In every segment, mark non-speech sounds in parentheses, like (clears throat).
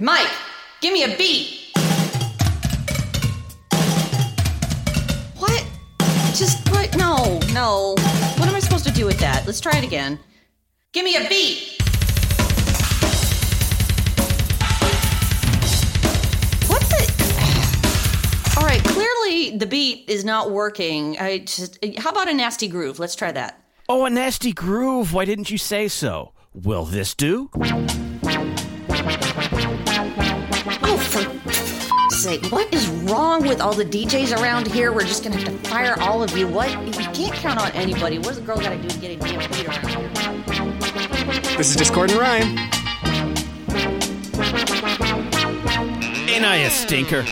Mike, give me a beat. What? Just what? No, no. What am I supposed to do with that? Let's try it again. Give me a beat. What the? (sighs) All right, clearly the beat is not working. I just. How about a nasty groove? Let's try that. Oh, a nasty groove. Why didn't you say so? Will this do? Sake, what is wrong with all the DJs around here? We're just gonna have to fire all of you. What? We can't count on anybody. What's a girl gotta do to get a damn beat around here? This is Discord and Rhyme. Ain't I a stinker?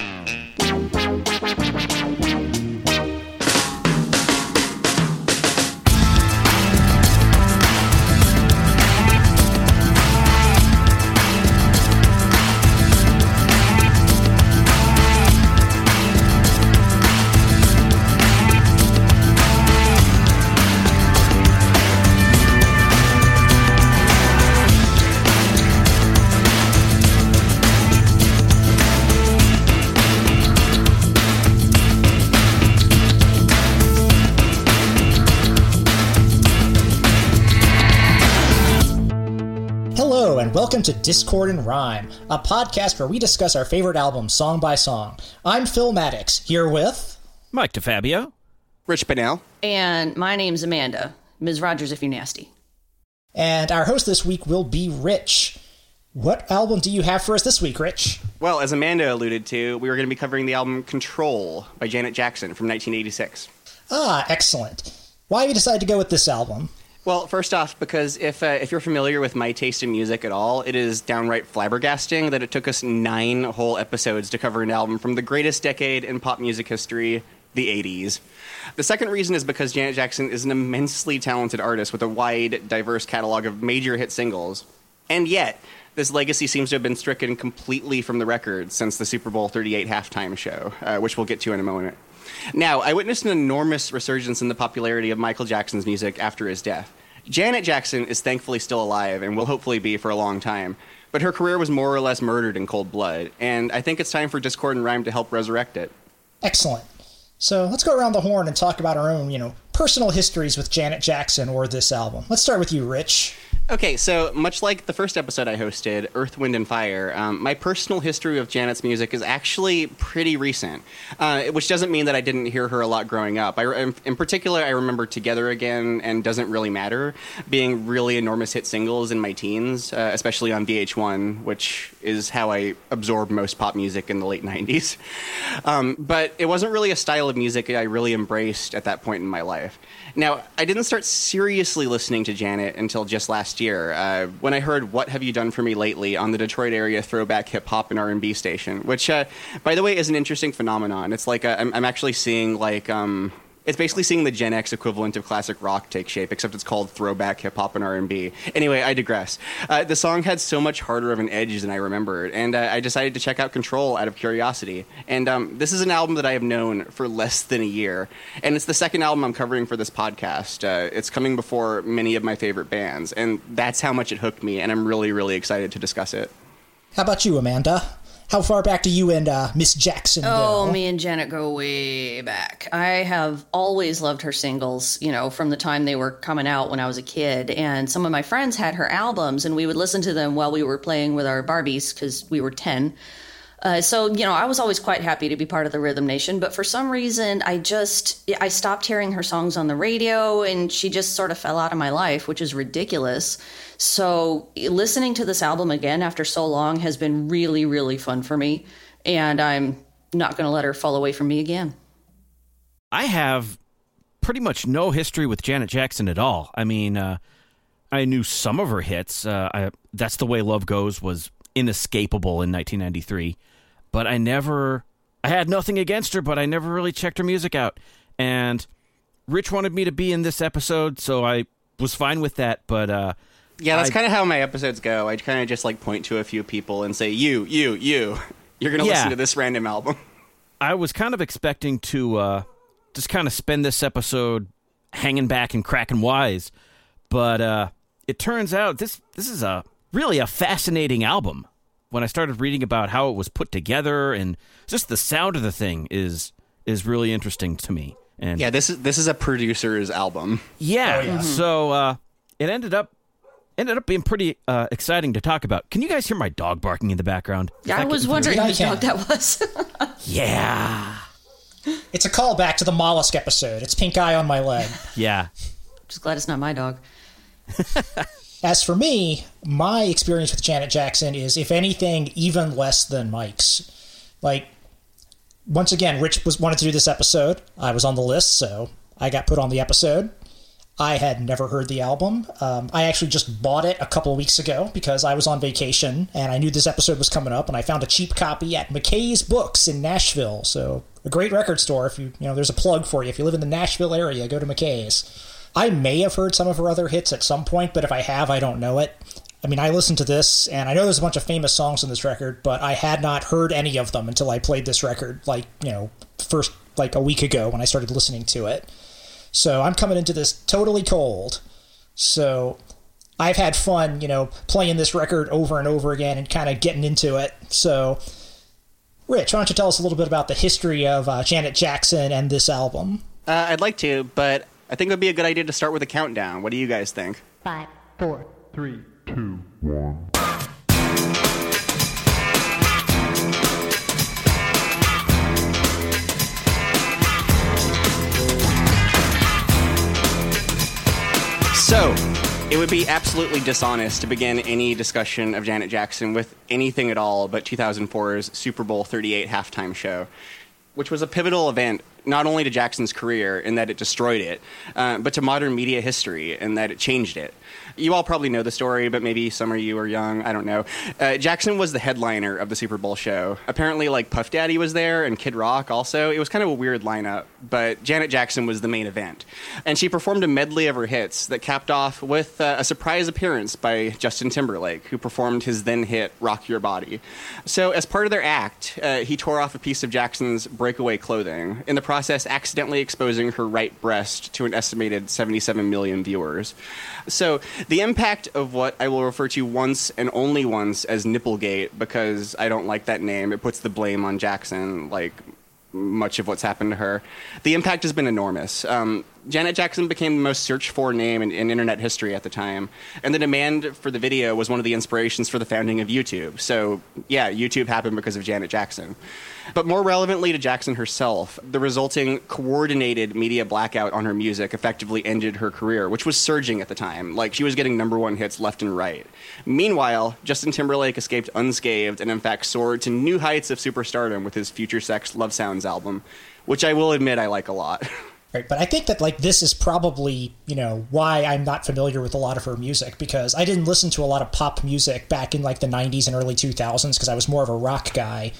Welcome to Discord and Rhyme, a podcast where we discuss our favorite albums song by song. I'm Phil Maddox, here with. Mike DeFabio. Rich Bunnell. And my name's Amanda. Ms. Rodgers, if you're nasty. And our host this week will be Rich. What album do you have for us this week, Rich? Well, as Amanda alluded to, we were going to be covering the album Control by Janet Jackson from 1986. Ah, excellent. Why have you decided to go with this album? Well, first off, because if uh, if you're familiar with my taste in music at all, it is downright flabbergasting that it took us nine whole episodes to cover an album from the greatest decade in pop music history, the 80s. The second reason is because Janet Jackson is an immensely talented artist with a wide, diverse catalog of major hit singles. And yet, this legacy seems to have been stricken completely from the record since the Super Bowl 38 halftime show, uh, which we'll get to in a moment. Now, I witnessed an enormous resurgence in the popularity of Michael Jackson's music after his death. Janet Jackson is thankfully still alive and will hopefully be for a long time, but her career was more or less murdered in cold blood, and I think it's time for Discord and Rhyme to help resurrect it. Excellent. So let's go around the horn and talk about our own, you know, personal histories with Janet Jackson or this album. Let's start with you, Rich. Okay, so much like the first episode I hosted, Earth, Wind, and Fire, um, my personal history of Janet's music is actually pretty recent, uh, which doesn't mean that I didn't hear her a lot growing up. I, in, in particular, I remember Together Again and Doesn't Really Matter being really enormous hit singles in my teens, uh, especially on VH1, which is how I absorbed most pop music in the late 90s. Um, but it wasn't really a style of music I really embraced at that point in my life. Now, I didn't start seriously listening to Janet until just last year, uh, when I heard "What Have You Done for Me Lately" on the Detroit area throwback hip hop and R and B station, which, uh, by the way, is an interesting phenomenon. It's like i am I'm actually seeing like um, it's basically seeing the Gen X equivalent of classic rock take shape, except it's called throwback hip hop and R and B. Anyway, I digress. Uh, the song had so much harder of an edge than I remembered, and uh, I decided to check out Control out of curiosity. And um, this is an album that I have known for less than a year, and it's the second album I'm covering for this podcast. Uh, it's coming before many of my favorite bands, and that's how much it hooked me. And I'm really, really excited to discuss it. How about you, Amanda? How far back do you and uh, Miss Jackson go? Oh, me and Janet go way back. I have always loved her singles, you know, from the time they were coming out when I was a kid. And some of my friends had her albums, and we would listen to them while we were playing with our Barbies because we were 10. Uh, so you know, I was always quite happy to be part of the Rhythm Nation, but for some reason, I just I stopped hearing her songs on the radio, and she just sort of fell out of my life, which is ridiculous. So listening to this album again after so long has been really, really fun for me, and I'm not going to let her fall away from me again. I have pretty much no history with Janet Jackson at all. I mean, uh, I knew some of her hits. Uh, I, That's the Way Love Goes was inescapable in 1993, but I never. I had nothing against her, but I never really checked her music out. And Rich wanted me to be in this episode, so I was fine with that. But uh, Yeah, that's I- kind of how my episodes go. I kind of just like point to a few people and say, "You, you, you, you're gonna Yeah. listen to this random album." I was kind of expecting to uh, just kind of spend this episode hanging back and cracking wise, but uh, it turns out this this is a really a fascinating album. when I started reading about how it was put together and just the sound of the thing is is really interesting to me. And Yeah, this is this is a producer's album. yeah, Oh, yeah. so uh, it ended up ended up being pretty uh, exciting to talk about. Can you guys hear my dog barking in the background? Yeah, I was wondering I whose dog that was. (laughs) Yeah, It's a callback to the mollusk episode. It's pink eye on my leg. (laughs) yeah. Just glad it's not my dog. (laughs) As for me, my experience with Janet Jackson is, if anything, even less than Mike's. Like, once again, Rich was wanted to do this episode. I was on the list, so I got put on the episode. I had never heard the album. Um, I actually just bought it a couple weeks ago because I was on vacation and I knew this episode was coming up, and I found a cheap copy at McKay's Books in Nashville. So a great record store. If you you know, there's a plug for you. If you live in the Nashville area, go to McKay's. I may have heard some of her other hits at some point, but if I have, I don't know it. I mean, I listened to this, and I know there's a bunch of famous songs on this record, but I had not heard any of them until I played this record, like, you know, first, like a week ago when I started listening to it. So I'm coming into this totally cold. So I've had fun, you know, playing this record over and over again and kind of getting into it. So, Rich, why don't you tell us a little bit about the history of uh, Janet Jackson and this album? Uh, I'd like to, but I think it would be a good idea to start with a countdown. What do you guys think? Five, four, Three, two, one. So, it would be absolutely dishonest to begin any discussion of Janet Jackson with anything at all but 2004's Super Bowl 38 halftime show, which was a pivotal event not only to Jackson's career in that it destroyed it, uh, but to modern media history in that it changed it. You all probably know the story, but maybe some of you are young. I don't know. Uh, Jackson was the headliner of the Super Bowl show. Apparently, like Puff Daddy was there and Kid Rock also. It was kind of a weird lineup, but Janet Jackson was the main event. And she performed a medley of her hits that capped off with uh, a surprise appearance by Justin Timberlake, who performed his then hit Rock Your Body. So, as part of their act, uh, he tore off a piece of Jackson's breakaway clothing, in the process, accidentally exposing her right breast to an estimated 77 million viewers. So, the impact of what I will refer to once and only once as Nipplegate, because I don't like that name, it puts the blame on Jackson, like much of what's happened to her. The impact has been enormous. Um, Janet Jackson became the most searched for name in, in internet history at the time, and the demand for the video was one of the inspirations for the founding of YouTube. So, yeah, YouTube happened because of Janet Jackson. But more relevantly to Jackson herself, the resulting coordinated media blackout on her music effectively ended her career, which was surging at the time. Like, she was getting number one hits left and right. Meanwhile, Justin Timberlake escaped unscathed and, in fact, soared to new heights of superstardom with his Future Sex Love Sounds album, which I will admit I like a lot. (laughs) Right, but I think that like this is probably you know why I'm not familiar with a lot of her music because I didn't listen to a lot of pop music back in like the 90s and early 2000s because I was more of a rock guy,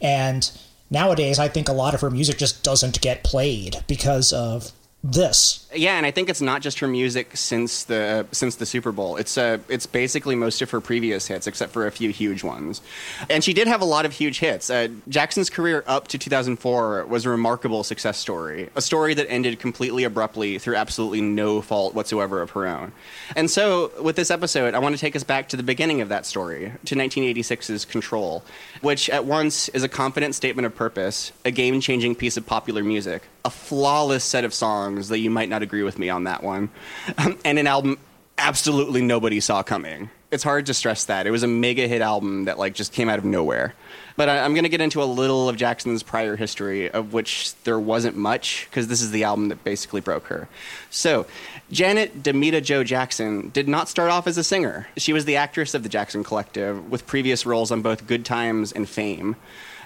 and nowadays I think a lot of her music just doesn't get played because of this. Yeah, and I think it's not just her music since the since the Super Bowl. It's uh, it's basically most of her previous hits, except for a few huge ones. And she did have a lot of huge hits. Uh, Jackson's career up to 2004 was a remarkable success story, a story that ended completely abruptly through absolutely no fault whatsoever of her own. And so, with this episode, I want to take us back to the beginning of that story, to 1986's Control, which at once is a confident statement of purpose, a game-changing piece of popular music, a flawless set of songs that you might not agree with me on that one, (laughs) and an album absolutely nobody saw coming. It's hard to stress that. It was a mega hit album that like just came out of nowhere. But I, I'm going to get into a little of Jackson's prior history, of which there wasn't much, because this is the album that basically broke her. So, Janet Damita Jo Jackson did not start off as a singer. She was the actress of the Jackson Collective, with previous roles on both Good Times and Fame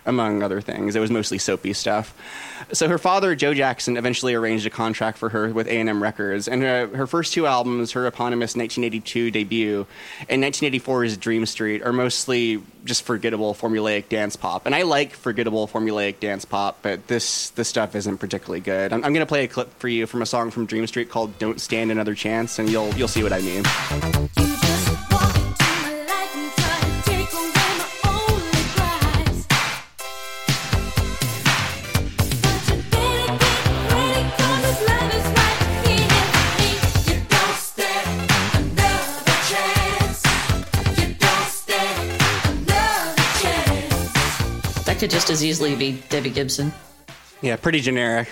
among other things. It was mostly soapy stuff. So her father, Joe Jackson, eventually arranged a contract for her with A&M Records, and her, her first two albums, her eponymous 1982 debut and 1984's Dream Street, are mostly just forgettable formulaic dance pop. And I like forgettable formulaic dance pop, but this this stuff isn't particularly good. I'm, I'm going to play a clip for you from a song from Dream Street called "Don't Stand Another Chance," and you'll you'll see what I mean. Could just as easily be Debbie Gibson. Yeah, pretty generic.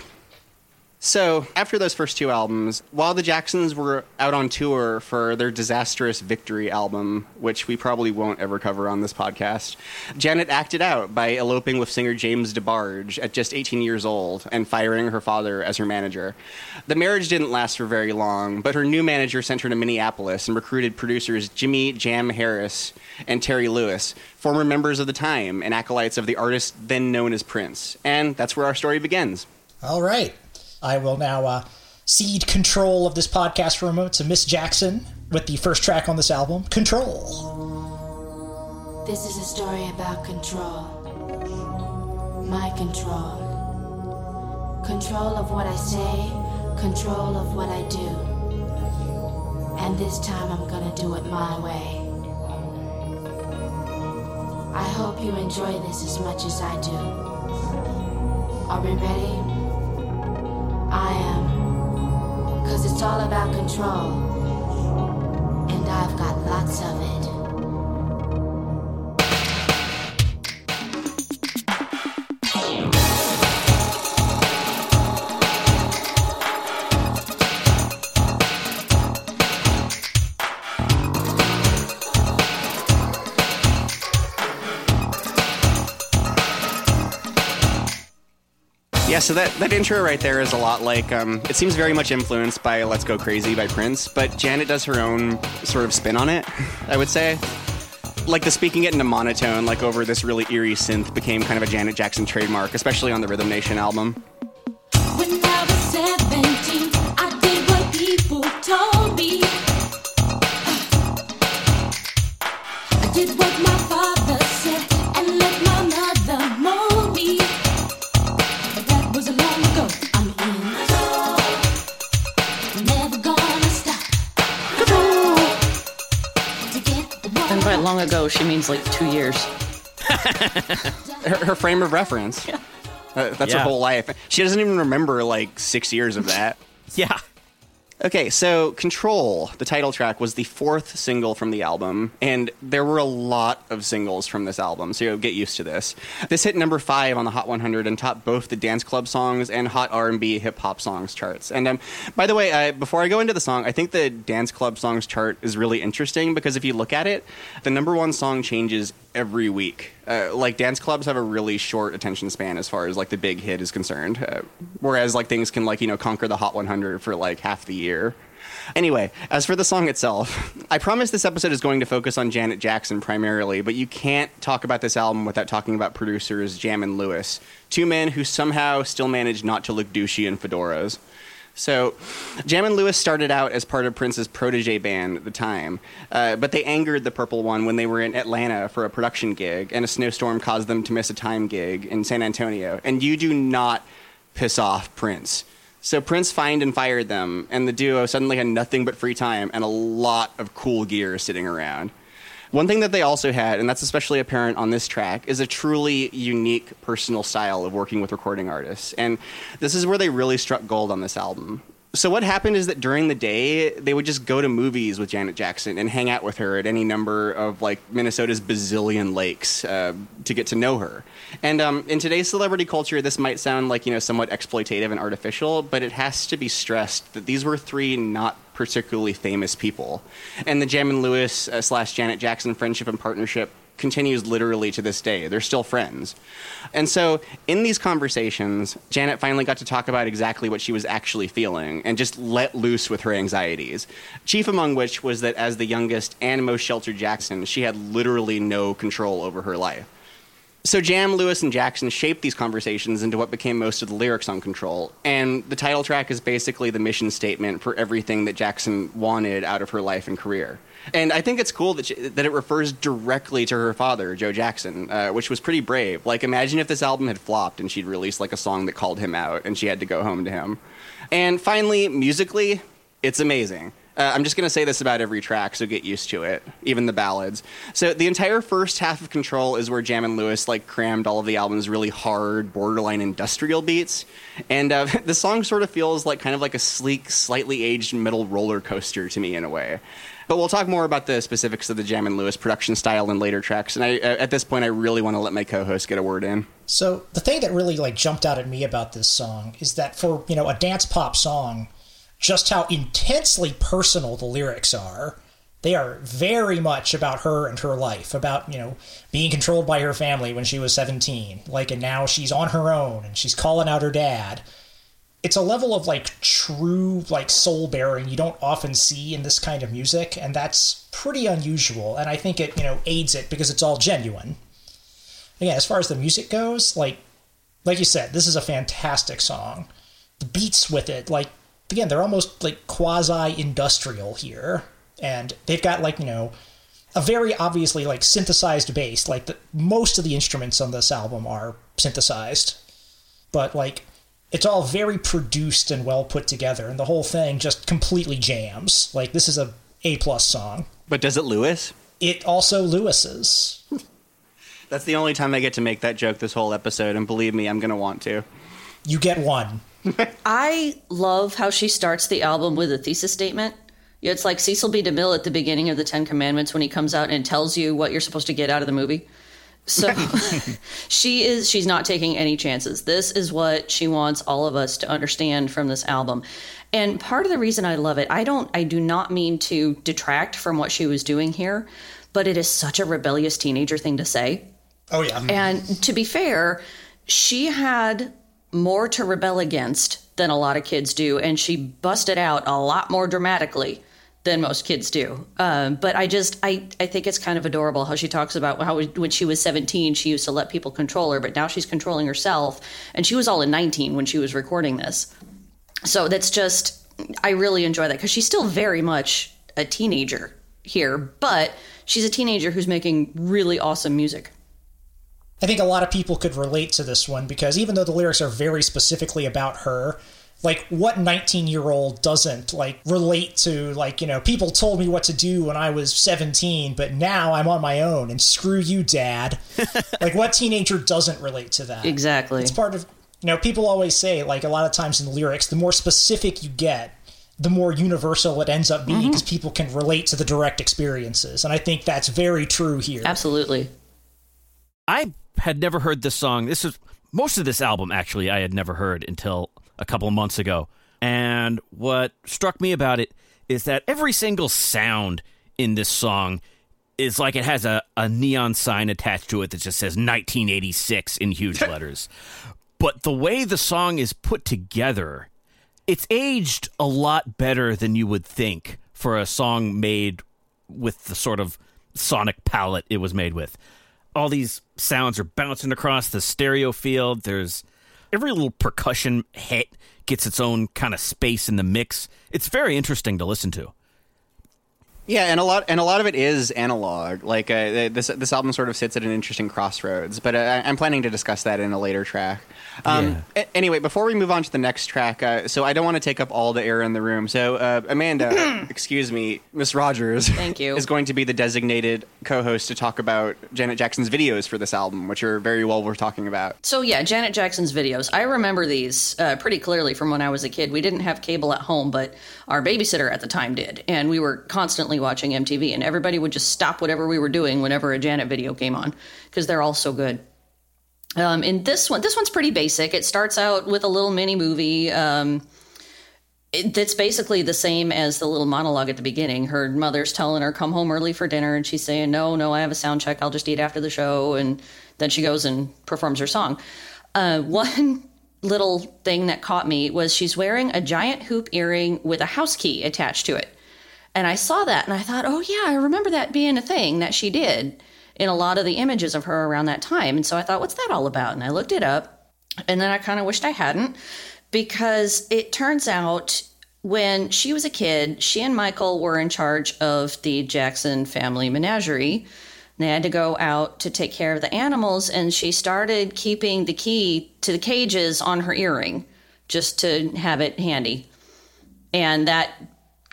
So, after those first two albums, while the Jacksons were out on tour for their disastrous Victory album, which we probably won't ever cover on this podcast, Janet acted out by eloping with singer James DeBarge at just 18 years old and firing her father as her manager. The marriage didn't last for very long, but her new manager sent her to Minneapolis and recruited producers Jimmy Jam Harris and Terry Lewis, former members of the time and acolytes of the artist then known as Prince. And that's where our story begins. All right. I will now uh, cede control of this podcast for a moment to Miss Jackson with the first track on this album, Control. This is a story about control. My control. Control of what I say, control of what I do. And this time I'm gonna do it my way. I hope you enjoy this as much as I do. Are we ready? I am. Cause it's all about control. And I've got lots of it. Yeah, so that, that intro right there is a lot like, um, it seems very much influenced by Let's Go Crazy by Prince, but Janet does her own sort of spin on it, I would say. Like the speaking it into monotone, like over this really eerie synth, became kind of a Janet Jackson trademark, especially on the Rhythm Nation album. When I was 17, I did what people told me. I did what my father the by long ago, she means like two years. (laughs) Her, her frame of reference. Uh, that's her whole life. She doesn't even remember like six years of that. (laughs) Yeah. Okay, so Control, the title track, was the fourth single from the album, and there were a lot of singles from this album, so you'll get used to this. This hit number five on the Hot 100 and topped both the dance club songs and Hot R&B hip hop songs charts. And um, by the way, uh, before I go into the song, I think the dance club songs chart is really interesting because if you look at it, the number one song changes every week. Uh, like dance clubs have a really short attention span as far as like the big hit is concerned, uh, whereas like things can like you know conquer the Hot 100 for like half the year. Anyway, as for the song itself, (laughs) I promise this episode is going to focus on Janet Jackson primarily, but you can't talk about this album without talking about producers Jam and Lewis, two men who somehow still manage not to look douchey in fedoras. So, Jam and Lewis started out as part of Prince's protege band at the time, uh, but they angered the Purple One when they were in Atlanta for a production gig, and a snowstorm caused them to miss a time gig in San Antonio. And you do not piss off Prince. So Prince fined and fired them, and the duo suddenly had nothing but free time and a lot of cool gear sitting around. One thing that they also had, and that's especially apparent on this track, is a truly unique personal style of working with recording artists. And this is where they really struck gold on this album. So what happened is that during the day, they would just go to movies with Janet Jackson and hang out with her at any number of like Minnesota's bazillion lakes uh, to get to know her. And um, in today's celebrity culture, this might sound like you know somewhat exploitative and artificial, but it has to be stressed that these were three not particularly famous people, and the Jam and Lewis uh, slash Janet Jackson friendship and partnership continues literally to this day. They're still friends. And so, in these conversations, Janet finally got to talk about exactly what she was actually feeling and just let loose with her anxieties. Chief among which was that as the youngest and most sheltered Jackson, she had literally no control over her life. So Jam, Lewis, and Jackson shaped these conversations into what became most of the lyrics on Control. And the title track is basically the mission statement for everything that Jackson wanted out of her life and career. And I think it's cool that, she, that it refers directly to her father, Joe Jackson, uh, which was pretty brave. Like, imagine if this album had flopped and she'd released like a song that called him out and she had to go home to him. And finally, musically, it's amazing. Uh, I'm just going to say this about every track, so get used to it, even the ballads. So the entire first half of Control is where Jam and Lewis like crammed all of the album's really hard, borderline industrial beats, and uh, (laughs) the song sort of feels like kind of like a sleek, slightly aged metal roller coaster to me in a way. But we'll talk more about the specifics of the Jam and Lewis production style in later tracks. And I, at this point, I really want to let my co-host get a word in. So the thing that really like jumped out at me about this song is that for you know a dance pop song, just how intensely personal the lyrics are. They are very much about her and her life, about you know being controlled by her family when she was seventeen, like, and now she's on her own and she's calling out her dad. It's a level of like true like soul bearing you don't often see in this kind of music, and that's pretty unusual. And I think it you know aids it because it's all genuine. Again, as far as the music goes, like like you said, this is a fantastic song. The beats with it, like again, they're almost like quasi industrial here, and they've got like you know a very obviously like synthesized bass. Like the, most of the instruments on this album are synthesized, but like it's all very produced and well put together, and the whole thing just completely jams. Like this is a A plus song. But does it Lewis? It also Lewis's. That's the only time I get to make that joke this whole episode, and believe me, I'm going to want to. You get one. I love how she starts the album with a thesis statement. It's like Cecil B. DeMille at the beginning of the Ten Commandments when he comes out and tells you what you're supposed to get out of the movie. So (laughs) she is she's not taking any chances. This is what she wants all of us to understand from this album. And part of the reason I love it, I don't I do not mean to detract from what she was doing here, but it is such a rebellious teenager thing to say. Oh yeah. And to be fair, she had more to rebel against than a lot of kids do, and she busted out a lot more dramatically than most kids do. Um, but I just, I, I think it's kind of adorable how she talks about how when she was 17, she used to let people control her, but now she's controlling herself. And she was all in 19 when she was recording this. So that's just, I really enjoy that because she's still very much a teenager here, but she's a teenager who's making really awesome music. I think a lot of people could relate to this one because even though the lyrics are very specifically about her, like what 19 year old doesn't like relate to like you know people told me what to do when i was 17 but now i'm on my own and screw you dad (laughs) like what teenager doesn't relate to that Exactly. it's part of you know people always say like a lot of times in the lyrics the more specific you get the more universal it ends up being mm-hmm. because people can relate to the direct experiences and i think that's very true here Absolutely. I had never heard this song. This is most of this album actually I had never heard until a couple of months ago. And what struck me about it is that every single sound in this song is like it has a, a neon sign attached to it that just says 1986 in huge (laughs) letters. But the way the song is put together, it's aged a lot better than you would think for a song made with the sort of sonic palette it was made with. All these sounds are bouncing across the stereo field. There's every little percussion hit gets its own kind of space in the mix. It's very interesting to listen to. Yeah, and a lot and a lot of it is analog. Like uh, this this album sort of sits at an interesting crossroads. But uh, I'm planning to discuss that in a later track. Um, a- anyway, before we move on to the next track, uh, so I don't want to take up all the air in the room. So uh, Amanda, (clears throat) excuse me, Miss Rodgers, Thank (laughs) you. is going to be the designated co-host to talk about Janet Jackson's videos for this album, which are very well worth talking about. So yeah, Janet Jackson's videos. I remember these uh, pretty clearly from when I was a kid. We didn't have cable at home, but our babysitter at the time did, and we were constantly watching MTV. And everybody would just stop whatever we were doing whenever a Janet video came on because they're all so good. Um, in this one, this one's pretty basic. It starts out with a little mini movie. Um, it, that's basically the same as the little monologue at the beginning. Her mother's telling her come home early for dinner, and she's saying, "No, no, I have a sound check. I'll just eat after the show." And then she goes and performs her song. Uh, (laughs) one little thing that caught me was she's wearing a giant hoop earring with a house key attached to it. And I saw that and I thought, oh, yeah, I remember that being a thing that she did in a lot of the images of her around that time. And so I thought, what's that all about? And I looked it up. And then I kind of wished I hadn't because it turns out when she was a kid, she and Michael were in charge of the Jackson family menagerie. and They had to go out to take care of the animals, and she started keeping the key to the cages on her earring just to have it handy. And that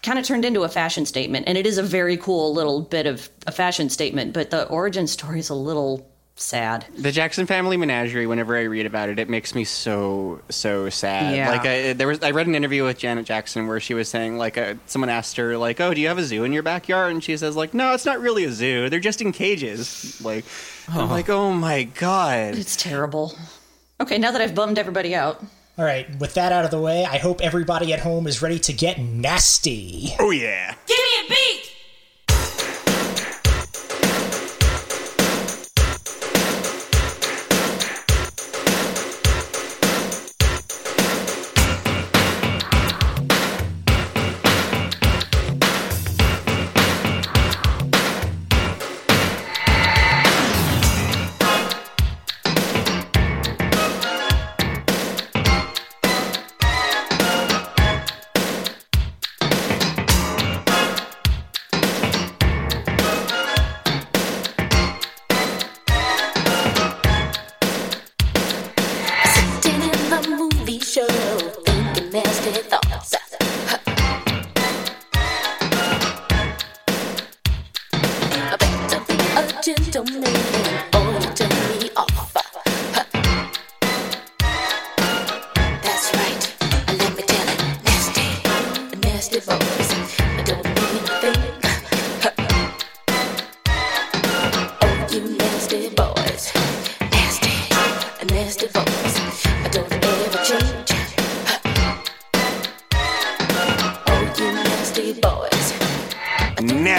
kind of turned into a fashion statement. And it is a very cool little bit of a fashion statement, but the origin story is a little sad. The Jackson Family Menagerie. Whenever I read about it, it makes me so so sad. Yeah. Like I, there was, I read an interview with Janet Jackson where she was saying like, uh, someone asked her like, "Oh, do you have a zoo in your backyard?" And she says like, "No, it's not really a zoo. They're just in cages." Like, I'm like, "Oh my god." It's terrible. Okay, now that I've bummed everybody out, All right, with that out of the way, I hope everybody at home is ready to get nasty. Oh yeah. Give me a beat!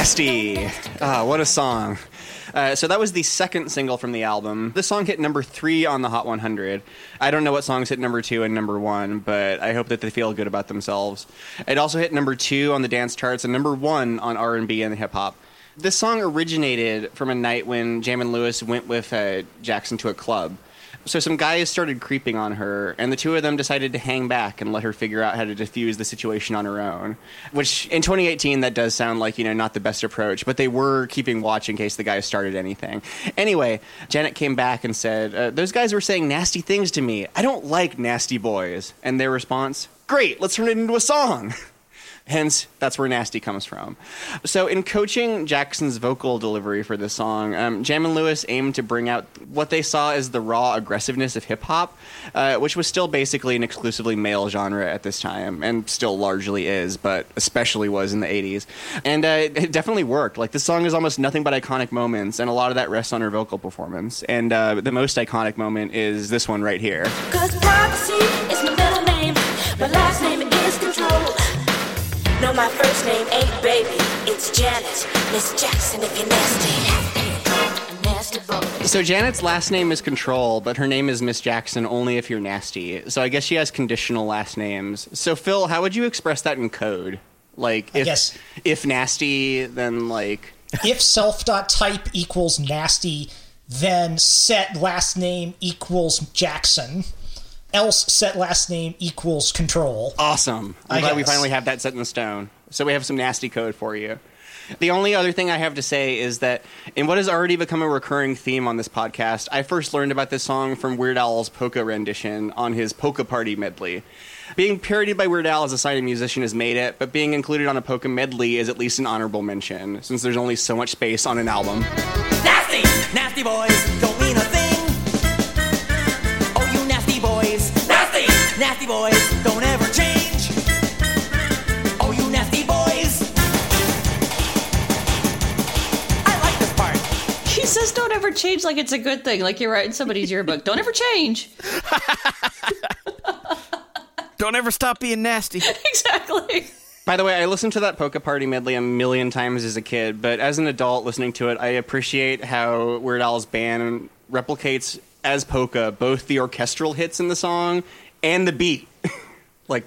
Nasty. Ah, what a song. Uh, so that was the second single from the album. This song hit number three on the Hot 100. I don't know what songs hit number two and number one, but I hope that they feel good about themselves. It also hit number two on the dance charts and number one on R&B and hip hop. This song originated from a night when Jam and Lewis went with uh, Jackson to a club. So some guys started creeping on her, and the two of them decided to hang back and let her figure out how to defuse the situation on her own. Which in 2018, that does sound like you know not the best approach, but they were keeping watch in case the guys started anything. Anyway, Janet came back and said, uh, "Those guys were saying nasty things to me. I don't like nasty boys." And their response, "Great, let's turn it into a song." (laughs) Hence, that's where nasty comes from. So, in coaching Jackson's vocal delivery for this song, um, Jam and Lewis aimed to bring out what they saw as the raw aggressiveness of hip hop, uh, which was still basically an exclusively male genre at this time, and still largely is, but especially was in the 80s. And uh, it definitely worked. Like, this song is almost nothing but iconic moments, and a lot of that rests on her vocal performance. And uh, the most iconic moment is this one right here. No, my first name ain't baby. It's Janet. Miss Jackson if you're nasty. Nasty boy. So Janet's last name is Control, but her name is Miss Jackson only if you're nasty. So I guess she has conditional last names. So Phil, how would you express that in code? Like if guess- if nasty, then like (laughs) if self.type equals nasty, then set last name equals Jackson. Else set last name equals control. awesome. I'm I glad we finally have that set in the stone. So we have some nasty code for you. The only other thing I have to say is that in what has already become a recurring theme on this podcast, I first learned about this song from Weird Al's polka rendition on his Polka Party medley. Being parodied by Weird Al as a sign a musician has made it, but being included on a polka medley is at least an honorable mention, since there's only so much space on an album. Nasty, nasty boys nasty, nasty boys don't ever change. Oh, you nasty boys. I like this part. he says don't ever change like it's a good thing, like you're writing somebody's yearbook. Don't ever change. (laughs) Don't ever stop being nasty. exactly. By the way, I listened to that Polka Party medley a million times as a kid, but as an adult listening to it, I appreciate how Weird Al's band replicates as polka both the orchestral hits in the song and the beat. (laughs) like,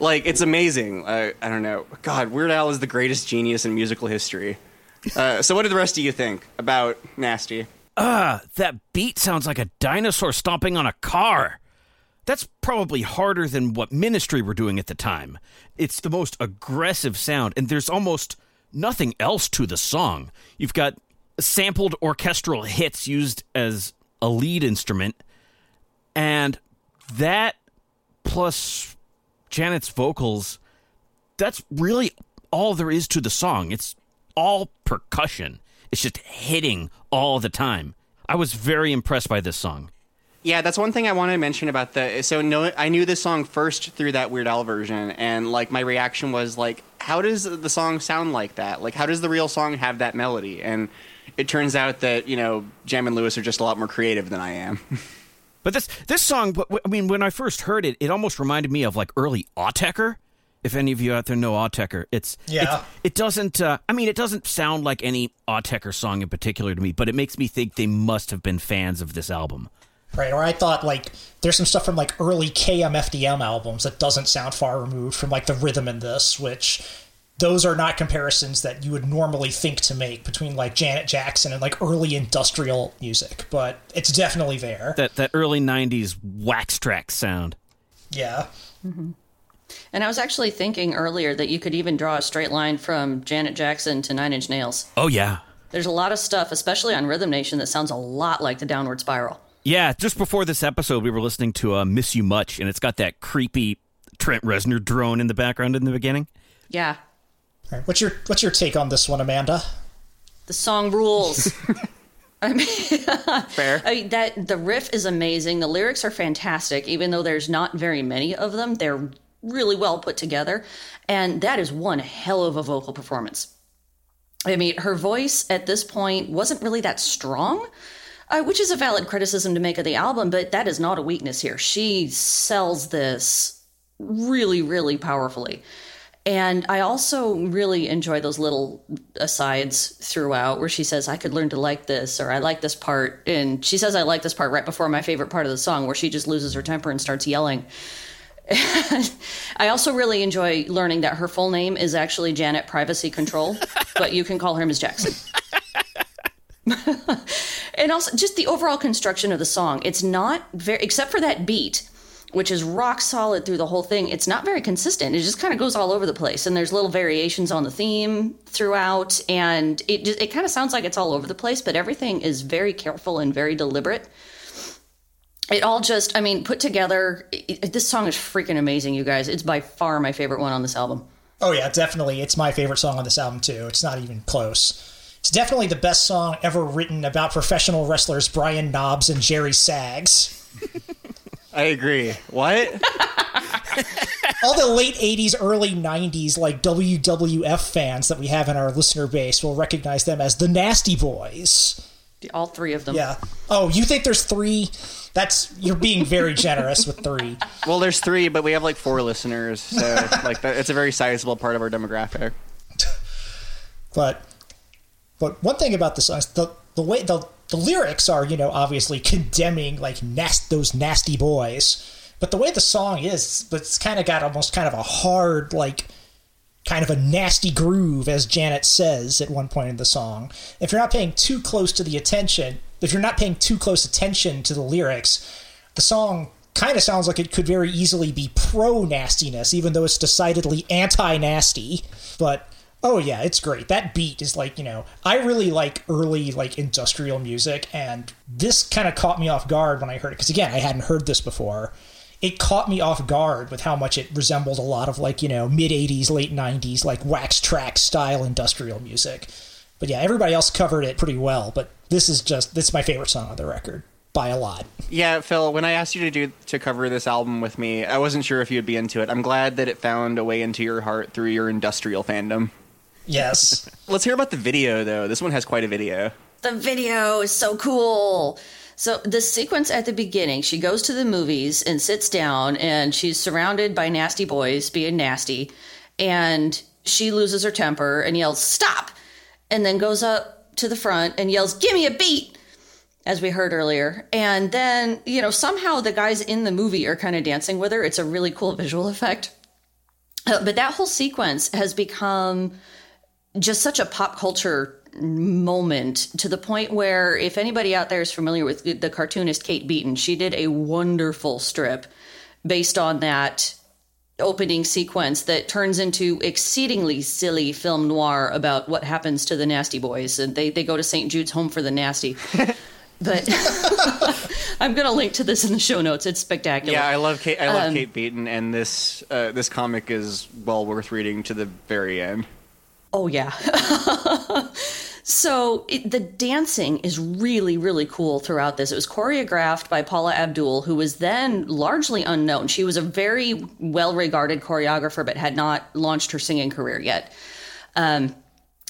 like it's amazing. I, I don't know. God, Weird Al is the greatest genius in musical history. Uh, so, what did the rest of you think about Nasty? Ah, that beat sounds like a dinosaur stomping on a car. That's probably harder than what Ministry were doing at the time. It's the most aggressive sound, and there's almost nothing else to the song. You've got sampled orchestral hits used as a lead instrument, and that plus Janet's vocals, that's really all there is to the song. It's all percussion. It's just hitting all the time. I was very impressed by this song. Yeah, that's one thing I want to mention about the. So no, I knew this song first through that Weird Al version, and like my reaction was like, how does the song sound like that? Like, how does the real song have that melody? And it turns out that you know Jam and Lewis are just a lot more creative than I am. (laughs) But this this song, I mean, when I first heard it, it almost reminded me of like early Autechre. If any of you out there know Autechre, it's Yeah. it's- it doesn't. Uh, I mean, it doesn't sound like any Autechre song in particular to me, but it makes me think they must have been fans of this album. Right, or I thought like there's some stuff from like early KMFDM albums that doesn't sound far removed from like the rhythm in this, which those are not comparisons that you would normally think to make between like Janet Jackson and like early industrial music, but it's definitely there. That that early '90s Wax Trax sound. Yeah. And I was actually thinking earlier that you could even draw a straight line from Janet Jackson to Nine Inch Nails. Oh yeah, There's a lot of stuff, especially on Rhythm Nation, that sounds a lot like the Downward Spiral. yeah. Just before this episode, we were listening to uh, "Miss You Much," and it's got that creepy Trent Reznor drone in the background in the beginning. Yeah, All right, What's your what's your take on this one, Amanda? the song rules. (laughs) (laughs) I mean, (laughs) Fair. I mean, that the riff is amazing. The lyrics are fantastic, even though there's not very many of them. They're really well put together, and that is one hell of a vocal performance. I mean, her voice at this point wasn't really that strong, uh, which is a valid criticism to make of the album, but that is not a weakness here. She sells this really, really powerfully. And I also really enjoy those little asides throughout where she says, I could learn to like this, or I like this part. And she says, I like this part right before my favorite part of the song, where she just loses her temper and starts yelling. (laughs) I also really enjoy learning that her full name is actually Janet Privacy Control, (laughs) but you can call her Ms. Jackson. (laughs) and also just the overall construction of the song. It's not very, except for that beat, which is rock solid through the whole thing. It's not very consistent. It just kind of goes all over the place, and there's little variations on the theme throughout, and it just, it kind of sounds like it's all over the place. But everything is very careful and very deliberate. It all just, I mean, put together. It, this song is freaking amazing, you guys. It's by far my favorite one on this album. Oh yeah, definitely. It's my favorite song on this album too. It's not even close. It's definitely the best song ever written about professional wrestlers Brian Knobbs and Jerry Sags. (laughs) I agree. What? (laughs) All the late 80s, early 90s, like WWF fans that we have in our listener base will recognize them as the Nasty Boys. All three of them. Yeah. Oh, you think there's three? That's you're being very generous with three. Well, there's three, but we have like four listeners, so like that, it's a very sizable part of our demographic. But but one thing about uh, the song is the the way the the lyrics are, you know, obviously condemning like nast those nasty boys. But the way the song is, it's kind of got almost kind of a hard like kind of a nasty groove, as Janet says at one point in the song. If you're not paying too close to the attention, if you're not paying too close attention to the lyrics, the song kind of sounds like it could very easily be pro nastiness, even though it's decidedly anti nasty. But oh yeah, it's great. That beat is like you know, I really like early like industrial music, and this kind of caught me off guard when I heard it because again, I hadn't heard this before it caught me off guard with how much it resembled a lot of like you know mid 80s late 90s like Wax Trax style industrial music but yeah everybody else covered it pretty well but this is just this is my favorite song on the record by a lot Yeah, Phil, when I asked you to do to cover this album with me, I wasn't sure if you'd be into it. I'm glad that it found a way into your heart through your industrial fandom. Yes (laughs) Let's hear about the video though. This one has quite a video. The video is so cool. So the sequence at the beginning, she goes to the movies and sits down and she's surrounded by nasty boys being nasty and she loses her temper and yells stop and then goes up to the front and yells give me a beat as we heard earlier. And then, you know, somehow the guys in the movie are kind of dancing with her. It's a really cool visual effect. Uh, but that whole sequence has become just such a pop culture moment to the point where if anybody out there is familiar with the cartoonist Kate Beaton, she did a wonderful strip based on that opening sequence that turns into exceedingly silly film noir about what happens to the nasty boys and they, they go to St. Jude's home for the nasty. (laughs) but (laughs) I'm going to link to this in the show notes. It's spectacular. Yeah, I love Kate. I love Um, Kate Beaton, and this uh, this comic is well worth reading to the very end. Oh yeah. (laughs) So it, the dancing is really, really cool throughout this. It was choreographed by Paula Abdul, who was then largely unknown. She was a very well regarded choreographer, but had not launched her singing career yet. Um,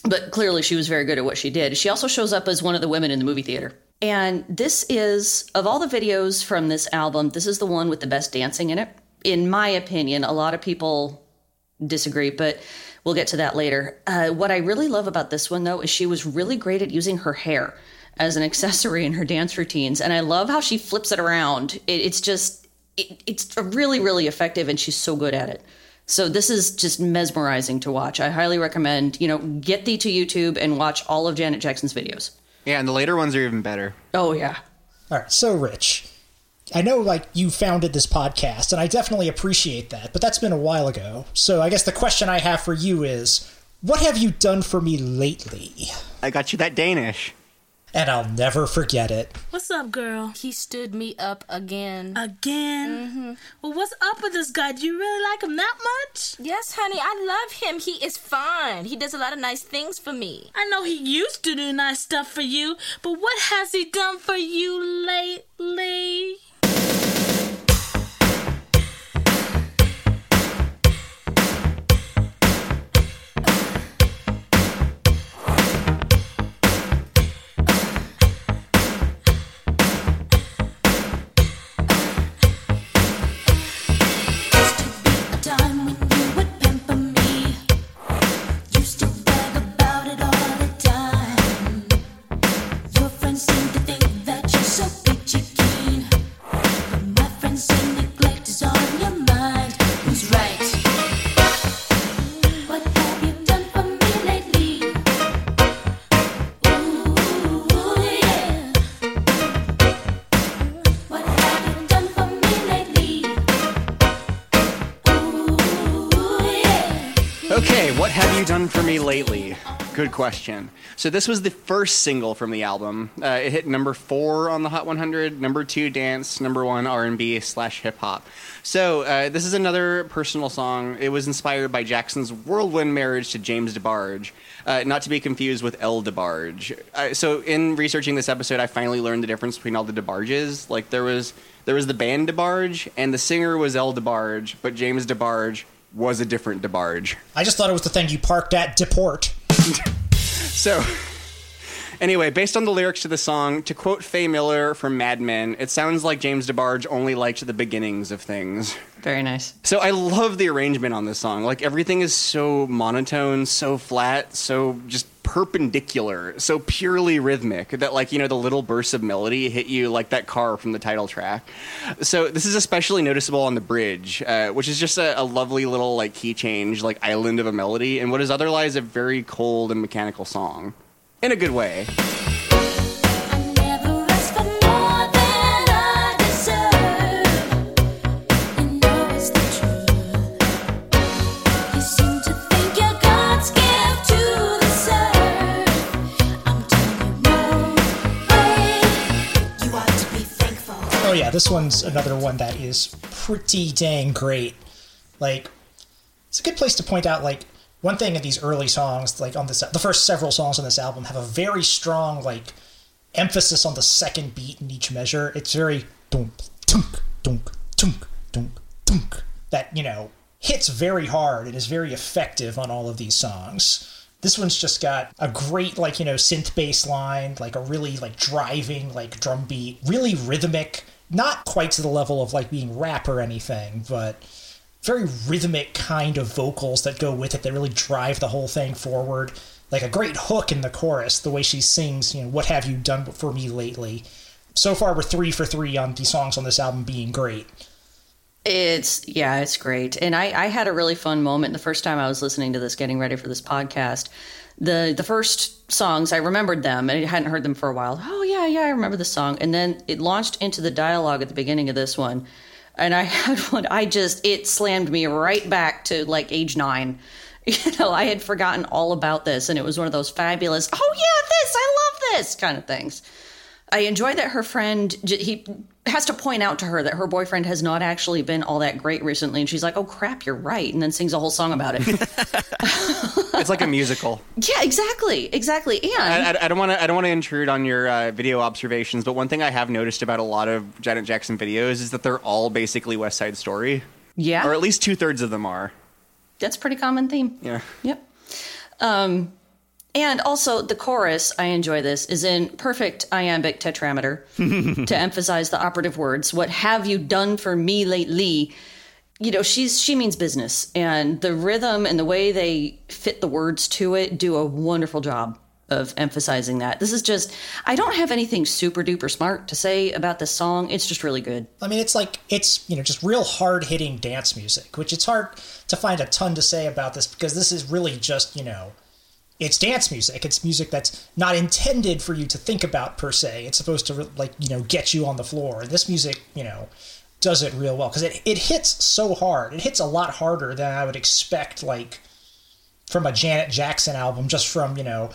but clearly, she was very good at what she did. She also shows up as one of the women in the movie theater. And this is, of all the videos from this album, this is the one with the best dancing in it. In my opinion, a lot of people disagree, but we'll get to that later. Uh, what I really love about this one, though, is she was really great at using her hair as an (laughs) accessory in her dance routines. And I love how she flips it around. It, it's just, it, it's really, really effective, and she's so good at it. So this is just mesmerizing to watch. I highly recommend, you know, get thee to YouTube and watch all of Janet Jackson's videos. Yeah, and the later ones are even better. Oh yeah. All right, so Rich, I know like you founded this podcast, and I definitely appreciate that, but that's been a while ago. So I guess the question I have for you is, what have you done for me lately? I got you that Danish. And I'll never forget it. What's up, girl? He stood me up again. Again? Mm-hmm. Well, what's up with this guy? Do you really like him that much? Yes, honey, I love him. He is fine. He does a lot of nice things for me. I know he used to do nice stuff for you, but what has he done for you lately? Thank you. Good question. So this was the first single from the album. Uh, it hit number four on the Hot 100, number two dance, number one R&B slash hip hop. So uh, this is another personal song. It was inspired by Jackson's whirlwind marriage to James DeBarge, uh, not to be confused with El DeBarge. Uh, so in researching this episode, I finally learned the difference between all the DeBarges. Like there was there was the band DeBarge, and the singer was El DeBarge, but James DeBarge was a different DeBarge. I just thought it was the thing you parked at Deport. (laughs) So, anyway, based on the lyrics to the song, to quote Faye Miller from Mad Men, it sounds like James DeBarge only liked the beginnings of things. Very nice. So I love the arrangement on this song. Like everything is so monotone, so flat, so just perpendicular, so purely rhythmic that like, you know, the little bursts of melody hit you like that car from the title track. So this is especially noticeable on the bridge, uh, which is just a, a lovely little like key change, like island of a melody, and what is otherwise a very cold and mechanical song. In a good way. Yeah, this one's another one that is pretty dang great. Like, it's a good place to point out like one thing in these early songs, like on this, the first several songs on this album have a very strong like emphasis on the second beat in each measure. It's very dunk, tunk, dunk, tunk, dunk, tunk. That you know hits very hard and is very effective on all of these songs. This one's just got a great like you know synth bass line, like a really like driving like drum beat, really rhythmic. Not quite to the level of like being rap or anything, but very rhythmic kind of vocals that go with it that really drive the whole thing forward. Like a great hook in the chorus, the way she sings, you know, what have you done for me lately? So far, we're three for three on the songs on this album being great. It's yeah, it's great. And I, I had a really fun moment the first time I was listening to this, getting ready for this podcast. The the first songs I remembered them and I hadn't heard them for a while. Oh yeah, yeah, I remember the song. And then it launched into the dialogue at the beginning of this one. And I (laughs) had one I just it slammed me right back to like age nine. (laughs) You know, I had forgotten all about this and it was one of those fabulous, oh yeah, this, I love this kind of things. I enjoy that her friend he has to point out to her that her boyfriend has not actually been all that great recently, and she's like, "Oh crap, you're right," and then sings a whole song about it. (laughs) It's like a musical. yeah, exactly, exactly. And I, don't want to. I don't want to intrude on your uh, video observations, but one thing I have noticed about a lot of Janet Jackson videos is that they're all basically West Side Story, yeah, or at least two thirds of them are. that's a pretty common theme. Yeah. Yep. Um, and also the chorus, I enjoy this, is in perfect iambic tetrameter (laughs) to emphasize the operative words. What have you done for me lately? You know, she's she means business, and the rhythm and the way they fit the words to it do a wonderful job of emphasizing that. This is just I don't have anything super duper smart to say about this song. It's just really good. I mean, it's like it's you know just real hard hitting dance music, which it's hard to find a ton to say about this because this is really just you know it's dance music. It's music that's not intended for you to think about per se. It's supposed to like you know get you on the floor. This music you know does it real well because it it hits so hard. It hits a lot harder than I would expect like from a Janet Jackson album just from you know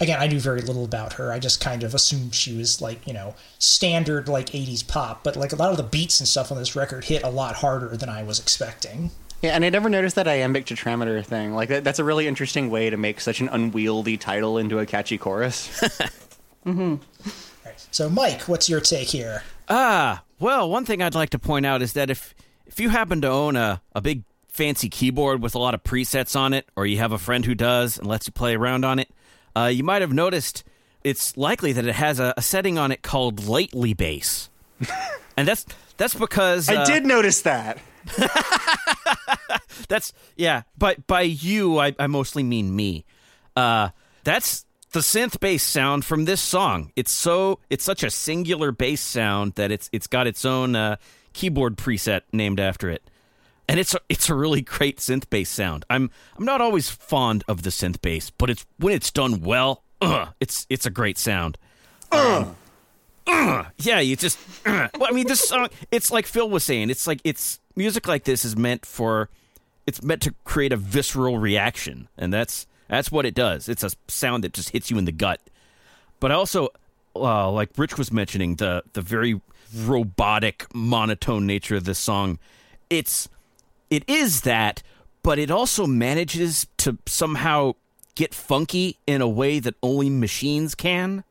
again I knew very little about her I just kind of assumed she was like you know standard like 80s pop but like a lot of the beats and stuff on this record hit a lot harder than I was expecting Yeah, and I never noticed that iambic tetrameter thing. Like that, that's a really interesting way to make such an unwieldy title into a catchy chorus. (laughs) so Mike what's your take here Ah, well, one thing I'd like to point out is that if if you happen to own a, a big fancy keyboard with a lot of presets on it, or you have a friend who does and lets you play around on it, uh, you might have noticed it's likely that it has a, a setting on it called lately bass, (laughs) and that's that's because I uh, did notice that. (laughs) That's yeah. By by you, I, I mostly mean me. Uh, that's the synth bass sound from this song. It's so it's such a singular bass sound that it's it's got its own uh, keyboard preset named after it, and it's a, it's a really great synth bass sound. I'm I'm not always fond of the synth bass, but it's when it's done well, uh, (clears throat) it's it's a great sound. Um, uh, (clears throat) yeah, you just. Uh, (clears throat) well, I mean, this song. It's like Phil was saying. It's like it's music like this is meant for. It's meant to create a visceral reaction, and that's that's what it does. It's a sound that just hits you in the gut. But also, uh, like Rich was mentioning, the the very robotic, monotone nature of this song. It's it is that, but it also manages to somehow get funky in a way that only machines can.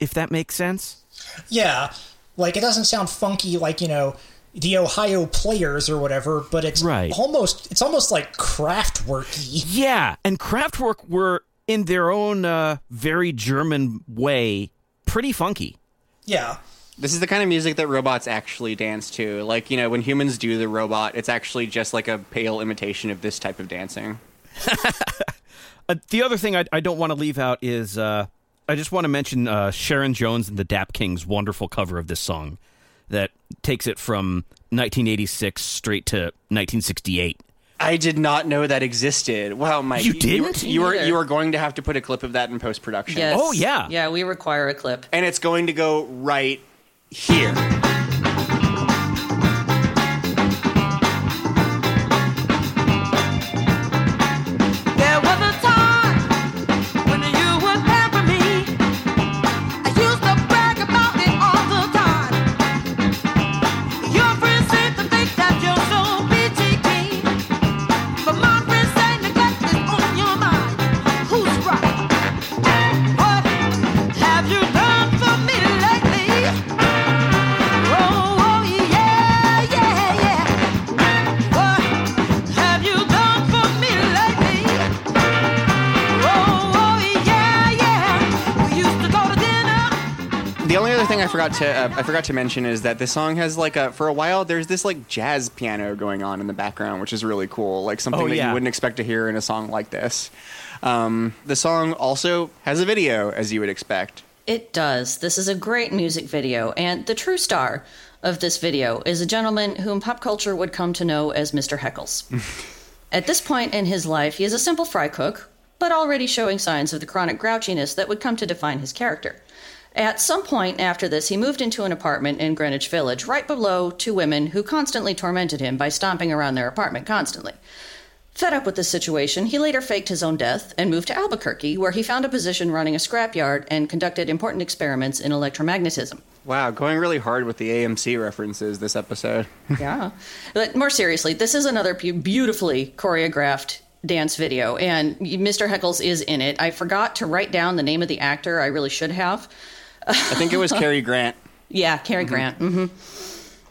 If that makes sense. yeah like it doesn't sound funky like you know the Ohio players or whatever but it's Right. almost it's almost like Kraftwerky Yeah, and Kraftwerk were in their own uh, very German way pretty funky. yeah This is the kind of music that robots actually dance to. Like, you know, when humans do the robot, it's actually just like a pale imitation of this type of dancing. (laughs) Uh, the other thing I, I don't want to leave out is uh, I just want to mention uh, Sharon Jones and the Dap Kings' wonderful cover of this song that takes it from 1986 straight to 1968. I did not know that existed. Wow, Mike. You You, didn't? you, were you are going to have to put a clip of that in post production. Yes. Oh, yeah. Yeah, we require a clip. And it's going to go right here. I forgot to uh, I forgot to mention is that this song has like a for a while there's this like jazz piano going on in the background, which is really cool. Like something Oh, that yeah. you wouldn't expect to hear in a song like this. Um, the song also has a video, as you would expect. It does. This is a great music video, and the true star of this video is a gentleman whom pop culture would come to know as Mr. Heckles. (laughs) At this point in his life, he is a simple fry cook, but already showing signs of the chronic grouchiness that would come to define his character. At some point after this, he moved into an apartment in Greenwich Village, right below two women who constantly tormented him by stomping around their apartment constantly. Fed up with this situation, he later faked his own death and moved to Albuquerque, where he found a position running a scrapyard and conducted important experiments in electromagnetism. Wow, going really hard with the AMC references this episode. (laughs) yeah. But more seriously, this is another beautifully choreographed dance video, and Mr. Heckles is in it. I forgot to write down the name of the actor. I really should have. I think it was Cary Grant. (laughs) Yeah, Cary Grant. hmm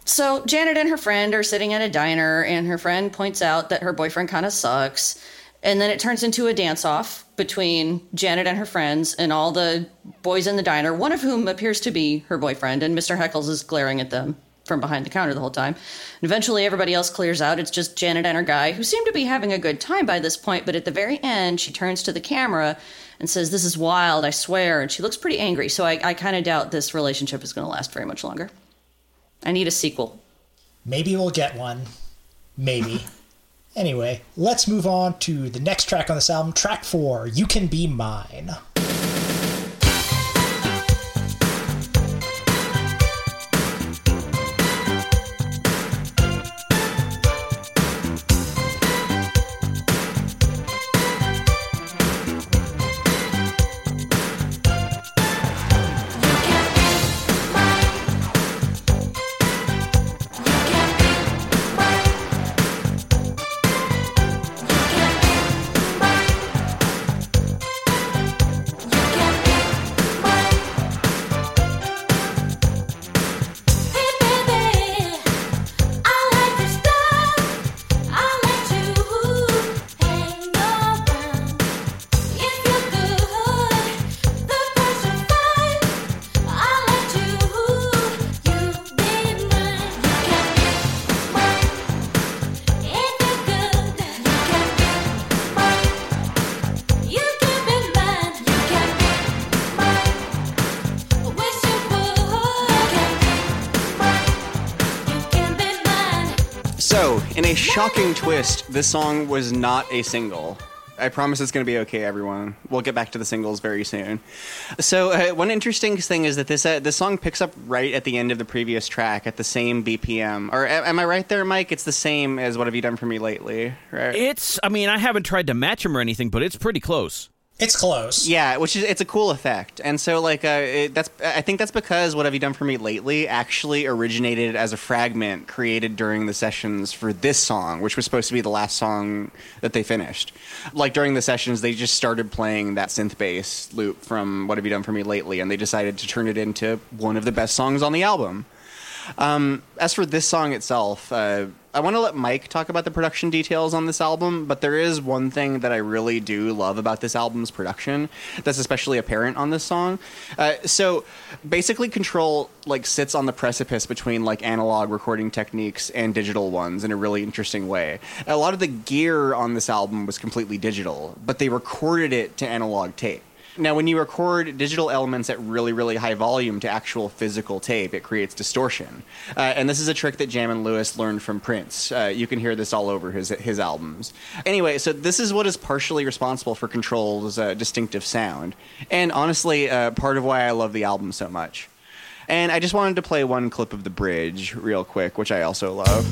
So Janet and her friend are sitting at a diner, and her friend points out that her boyfriend kind of sucks. And then it turns into a dance off between Janet and her friends and all the boys in the diner, one of whom appears to be her boyfriend, and Mr. Heckles is glaring at them from behind the counter the whole time. And eventually everybody else clears out. It's just Janet and her guy, who seem to be having a good time by this point, but at the very end, she turns to the camera and says, This is wild, I swear. And she looks pretty angry, so I, I kind of doubt this relationship is going to last very much longer. I need a sequel. Maybe we'll get one. Maybe. (laughs) anyway, let's move on to the next track on this album, track four, You Can Be Mine. Shocking twist, this song was not a single. I promise it's going to be okay, everyone. We'll get back to the singles very soon. So, uh, one interesting thing is that this uh, this song picks up right at the end of the previous track at the same BPM. Or am I right there, Mike? It's the same as "What Have You Done for Me Lately," right? It's, I mean, I haven't tried to match him or anything, but it's pretty close. It's close. Yeah, which is it's a cool effect, and so like uh, it, that's I think that's because what have you done for me lately actually originated as a fragment created during the sessions for this song, which was supposed to be the last song that they finished. Like during the sessions, they just started playing that synth bass loop from what have you done for me lately, and they decided to turn it into one of the best songs on the album. Um, as for this song itself, uh, I want to let Mike talk about the production details on this album, but there is one thing that I really do love about this album's production that's especially apparent on this song. Uh, so basically, Control like sits on the precipice between like analog recording techniques and digital ones in a really interesting way. A lot of the gear on this album was completely digital, but they recorded it to analog tape. Now, when you record digital elements at really, really high volume to actual physical tape, it creates distortion. Uh, and this is a trick that Jam and Lewis learned from Prince. Uh, you can hear this all over his his albums. Anyway, so this is what is partially responsible for Control's uh, distinctive sound, and honestly, uh, part of why I love the album so much. And I just wanted to play one clip of the bridge real quick, which I also love.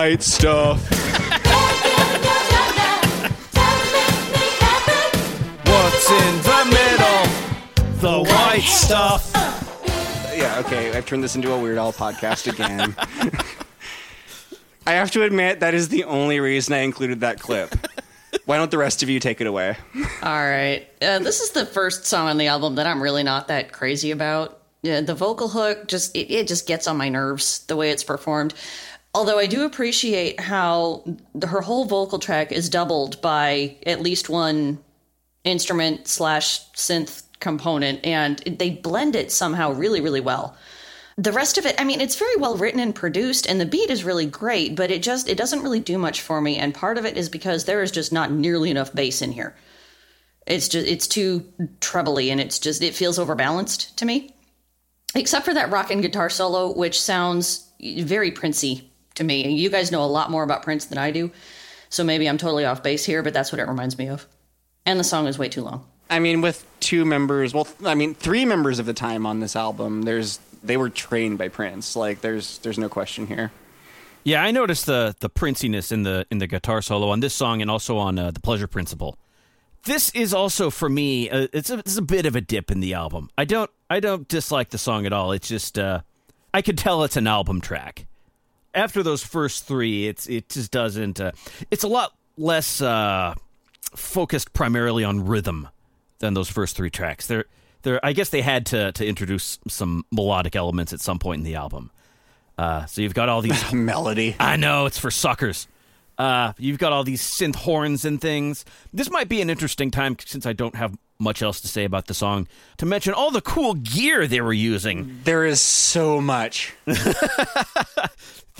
Right stuff. What's in the middle? The white stuff. Yeah, okay, I've turned this into a Weird Al podcast again. (laughs) I have to admit, that is the only reason I included that clip. Why don't the rest of you take it away? All right. Uh, this is the first song on the album that I'm really not that crazy about. Yeah, the vocal hook just it, it just gets on my nerves the way it's performed. Although I do appreciate how her whole vocal track is doubled by at least one instrument slash synth component, and they blend it somehow really, really well. The rest of it, I mean, it's very well written and produced, and the beat is really great, but it just it doesn't really do much for me. And part of it is because there is just not nearly enough bass in here. It's just it's too trebly, and it's just it feels overbalanced to me. Except for that rock and guitar solo, which sounds very Princey to me. You guys know a lot more about Prince than I do. So maybe I'm totally off base here, but that's what it reminds me of. And the song is way too long. I mean, with two members, well, I mean, three members of the time on this album, there's they were trained by Prince. Like, there's there's no question here. Yeah, I noticed the the princiness in the in the guitar solo on this song and also on uh, the Pleasure Principle. This is also for me. Uh, it's a it's a bit of a dip in the album. I don't I don't dislike the song at all. It's just uh, I could tell it's an album track. After those first three, it's it just doesn't. Uh, it's a lot less uh, focused primarily on rhythm than those first three tracks. They're they're I guess they had to to introduce some melodic elements at some point in the album. Uh, so you've got all these (laughs) Melody. I know it's for suckers. Uh, you've got all these synth horns and things. This might be an interesting time since I don't have much else to say about the song to mention all the cool gear they were using. There is so much. (laughs)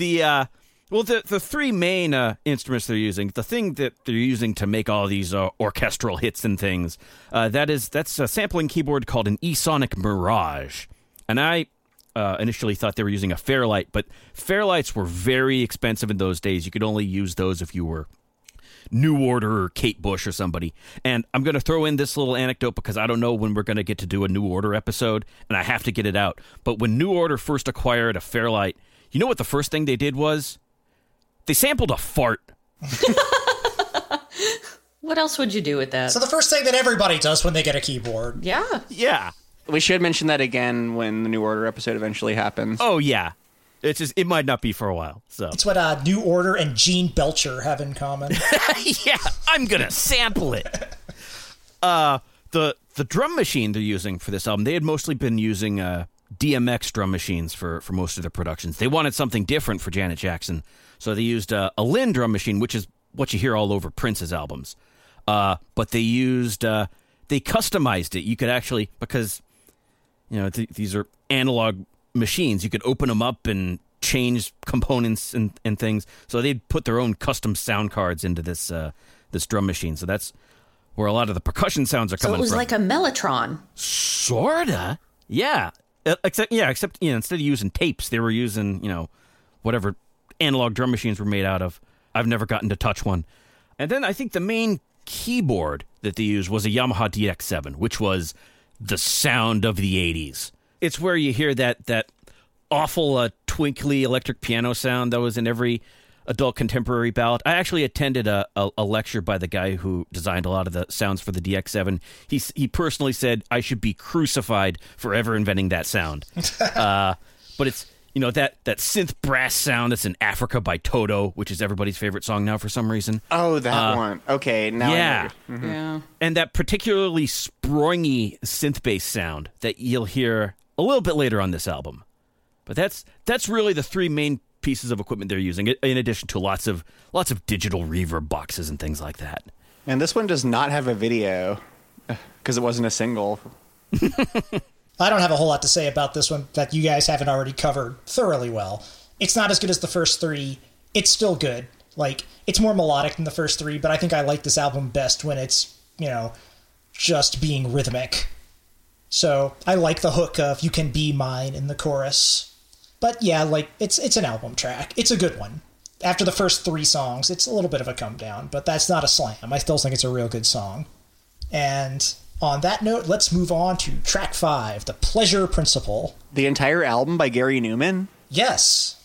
The uh, well, the the three main uh, instruments they're using, the thing that they're using to make all these uh, orchestral hits and things, uh, that is that's a sampling keyboard called an Ensoniq Mirage, and I uh, initially thought they were using a Fairlight, but Fairlights were very expensive in those days. You could only use those if you were New Order or Kate Bush or somebody. And I'm going to throw in this little anecdote because I don't know when we're going to get to do a New Order episode, and I have to get it out. But when New Order first acquired a Fairlight, you know what the first thing they did was? They sampled a fart. (laughs) What else would you do with that? So the first thing that everybody does when they get a keyboard. yeah. Yeah. We should mention that again when the New Order episode eventually happens. Oh yeah. It's just it might not be for a while. So It's what uh, New Order and Gene Belcher have in common. (laughs) yeah, I'm gonna sample it. (laughs) Uh, the the drum machine they're using for this album, they had mostly been using uh, DMX drum machines for for most of their productions. They wanted something different for Janet Jackson, so they used uh, a Linn drum machine, which is what you hear all over Prince's albums. Uh, but they used uh, they customized it. You could actually because you know th- these are analog machines. You could open them up and change components and, and things. So they'd put their own custom sound cards into this uh, this drum machine. So that's where a lot of the percussion sounds are coming. So it was from. like a Mellotron. sorta, yeah. Uh, Except yeah, except you know instead of using tapes, they were using you know whatever analog drum machines were made out of. I've never gotten to touch one. And then I think the main keyboard that they used was a Yamaha DX7, which was the sound of the 80s. It's where you hear that that awful uh, twinkly electric piano sound that was in every adult contemporary ballad. I actually attended a, a, a lecture by the guy who designed a lot of the sounds for the DX7. He he personally said I should be crucified for ever inventing that sound. (laughs) uh, but it's you know that that synth brass sound that's in Africa by Toto, which is everybody's favorite song now for some reason. Oh, that one. Okay, now I know yeah. you're- mhm. Yeah. And that particularly springy synth bass sound that you'll hear a little bit later on this album. But that's that's really the three main pieces of equipment they're using, in addition to lots of lots of digital reverb boxes and things like that. And this one does not have a video (sighs) because it wasn't a single. (laughs) I don't have a whole lot to say about this one that you guys haven't already covered thoroughly well. It's not as good as the first three. It's still good. Like, it's more melodic than the first three, but I think I like this album best when it's, you know, just being rhythmic. So I like the hook of "You Can Be Mine" in the chorus. But yeah, like it's it's an album track. It's a good one. After the first three songs, it's a little bit of a come down, but that's not a slam. I still think it's a real good song. And on that note, let's move on to track five, The Pleasure Principle. The entire album by Gary Numan. Yes.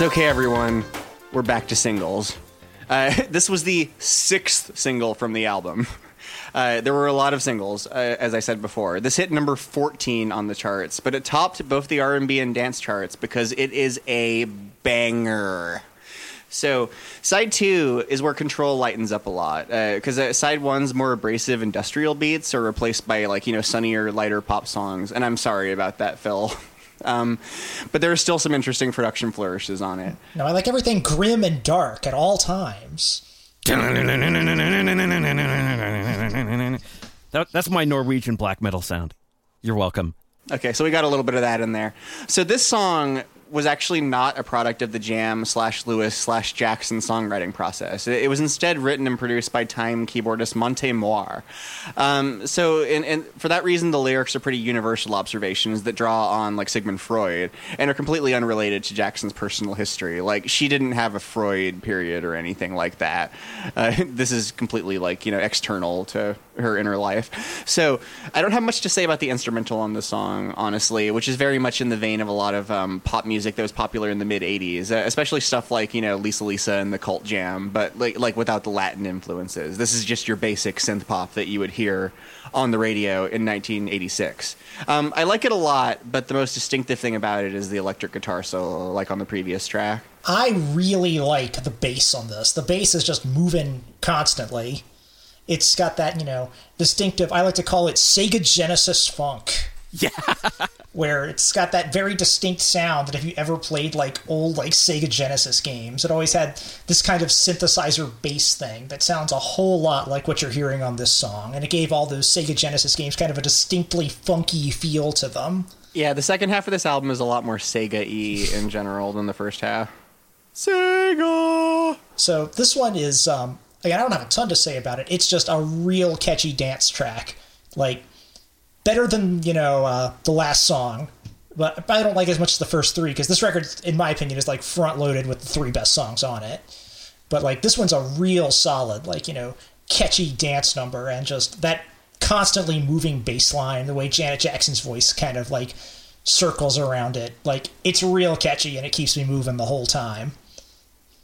It's okay, everyone. We're back to singles. Uh, (laughs) this was the sixth single from the album. (laughs) Uh, there were a lot of singles, uh, as I said before. This hit number 14 on the charts, but it topped both the R&B and dance charts because it is a banger. So side two is where control lightens up a lot because uh, side one's more abrasive industrial beats are replaced by like you know sunnier, lighter pop songs. And I'm sorry about that, Phil. (laughs) Um, but there are still some interesting production flourishes on it. No, I like everything grim and dark at all times. That, that's my Norwegian black metal sound. You're welcome. Okay, so we got a little bit of that in there. So this song was actually not a product of the Jam slash Lewis slash Jackson songwriting process. It, was instead written and produced by Time keyboardist Monte Moir. Um, so, and, and for that reason, the lyrics are pretty universal observations that draw on like Sigmund Freud and are completely unrelated to Jackson's personal history. Like she didn't have a Freud period or anything like that. Uh, (laughs) this is completely like you know external to her inner life. So I don't have much to say about the instrumental on the song, honestly, which is very much in the vein of a lot of um, pop music that was popular in the mid '80s, uh, especially stuff like you know Lisa Lisa and the Cult Jam, but like like without the Latin influences. This is just your basic synth pop that you would hear on the radio in 1986. Um, I like it a lot, but the most distinctive thing about it is the electric guitar solo, like on the previous track. I really like the bass on this. The bass is just moving constantly. It's got that, you know, distinctive, I like to call it Sega Genesis funk. (laughs) Yeah. where it's got that very distinct sound that if you ever played like old like Sega Genesis games, it always had this kind of synthesizer bass thing that sounds a whole lot like what you're hearing on this song. And it gave all those Sega Genesis games kind of a distinctly funky feel to them. Yeah, the second half of this album is a lot more Sega y in general than the first half. Sega! So this one is um again, I don't have a ton to say about it. It's just a real catchy dance track. Like better than you know uh, the last song, but I don't like as much as the first three because this record, in my opinion, is like front loaded with the three best songs on it. But like this one's a real solid, like you know, catchy dance number, and just that constantly moving bass line, the way Janet Jackson's voice kind of like circles around it, like it's real catchy and it keeps me moving the whole time.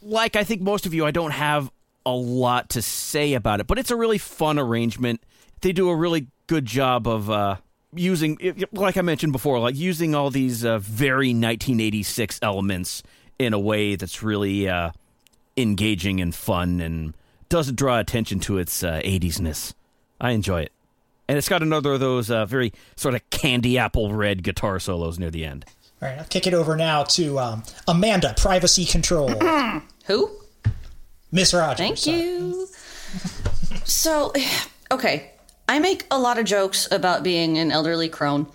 Like I think most of you, I don't have a lot to say about it, but it's a really fun arrangement. They do a really good job of uh, using, like I mentioned before, like using all these uh, very 1986 elements in a way that's really uh, engaging and fun and doesn't draw attention to its uh, 80s-ness. I enjoy it. And it's got another of those uh, very sort of candy apple red guitar solos near the end. All right, I'll kick it over now to um, Amanda, Privacy Control. (clears throat) Who? Miss Rodgers. Thank you. (laughs) so, okay, I make a lot of jokes about being an elderly crone,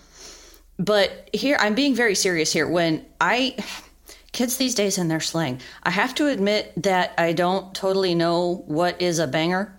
but here I'm being very serious here. When I kids these days and their slang, I have to admit that I don't totally know what is a banger.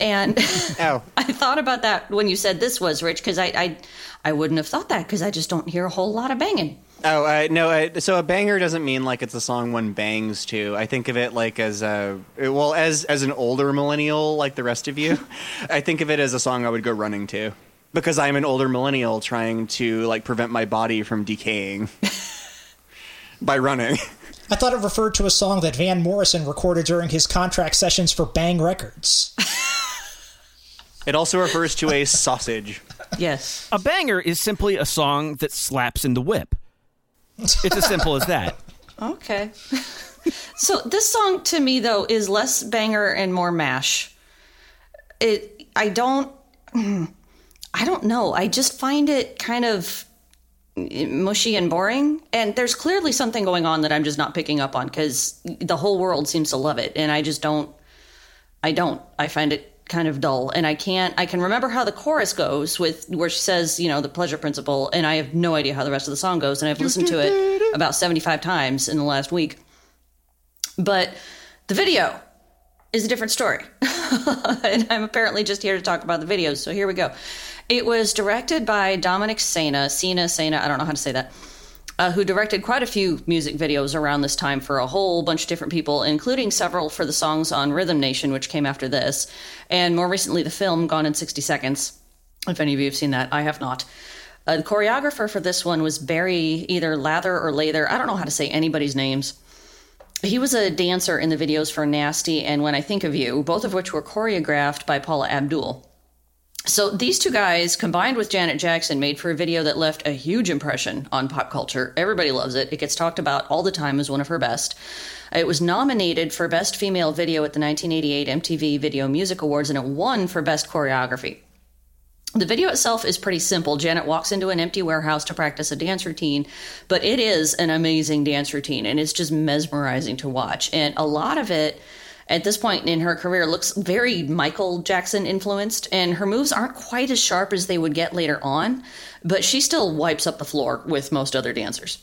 And (laughs) oh. I thought about that when you said this was rich because I, I I wouldn't have thought that because I just don't hear a whole lot of banging. Oh uh, no! Uh, so a banger doesn't mean like it's a song one bangs to. I think of it like as a well as as an older millennial like the rest of you. (laughs) I think of it as a song I would go running to because I'm an older millennial trying to like prevent my body from decaying (laughs) by running. I thought it referred to a song that Van Morrison recorded during his contract sessions for Bang Records. (laughs) It also refers to a sausage. Yes. A banger is simply a song that slaps in the whip. It's as simple as that. (laughs) Okay. so this song to me though is less banger and more mash. It I don't (clears throat) I don't know. I just find it kind of mushy and boring and there's clearly something going on that I'm just not picking up on cuz the whole world seems to love it and I just don't I don't. I find it kind of dull and I can't I can remember how the chorus goes with where she says, you know, the pleasure principle and I have no idea how the rest of the song goes and I've listened to it about 75 times in the last week. But the video is a different story. (laughs) and I'm apparently just here to talk about the videos. So here we go. It was directed by Dominic Sena, Sena, Sena, I don't know how to say that. Uh, who directed quite a few music videos around this time for a whole bunch of different people, including several for the songs on Rhythm Nation, which came after this, and more recently the film Gone in 60 Seconds. If any of you have seen that, I have not. Uh, the choreographer for this one was Barry either Lather or Lather. I don't know how to say anybody's names. He was a dancer in the videos for Nasty and When I Think of You, both of which were choreographed by Paula Abdul. So these two guys, combined with Janet Jackson, made for a video that left a huge impression on pop culture. Everybody loves it. It gets talked about all the time as one of her best. It was nominated for Best Female Video at the 1988 MTV Video Music Awards, and it won for Best Choreography. The video itself is pretty simple. Janet walks into an empty warehouse to practice a dance routine, but it is an amazing dance routine, and it's just mesmerizing to watch. And a lot of it at this point in her career looks very Michael Jackson influenced, and her moves aren't quite as sharp as they would get later on, but she still wipes up the floor with most other dancers.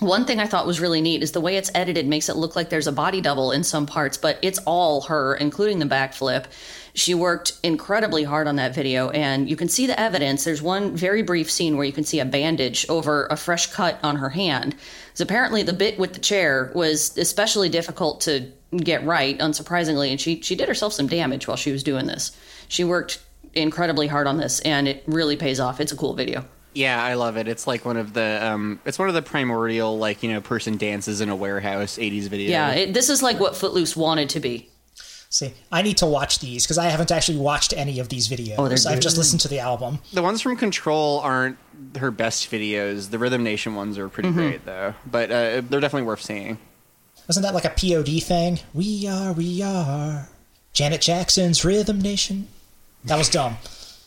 One thing I thought was really neat is the way it's edited makes it look like there's a body double in some parts, but it's all her, including the backflip. She worked incredibly hard on that video, and you can see the evidence. There's one very brief scene where you can see a bandage over a fresh cut on her hand. Because apparently, the bit with the chair was especially difficult to get right, unsurprisingly, and she she did herself some damage while she was doing this. She worked incredibly hard on this, and it really pays off. It's a cool video. Yeah, I love it. It's like one of the um, it's one of the primordial like you know person dances in a warehouse '80s video. Yeah, it, this is like what Footloose wanted to be. See, I need to watch these because I haven't actually watched any of these videos. Oh, I've just listened to the album. The ones from Control aren't her best videos. The Rhythm Nation ones are pretty great though, but uh, they're definitely worth seeing. Wasn't that like a POD thing? We are, we are. Janet Jackson's Rhythm Nation. That was dumb.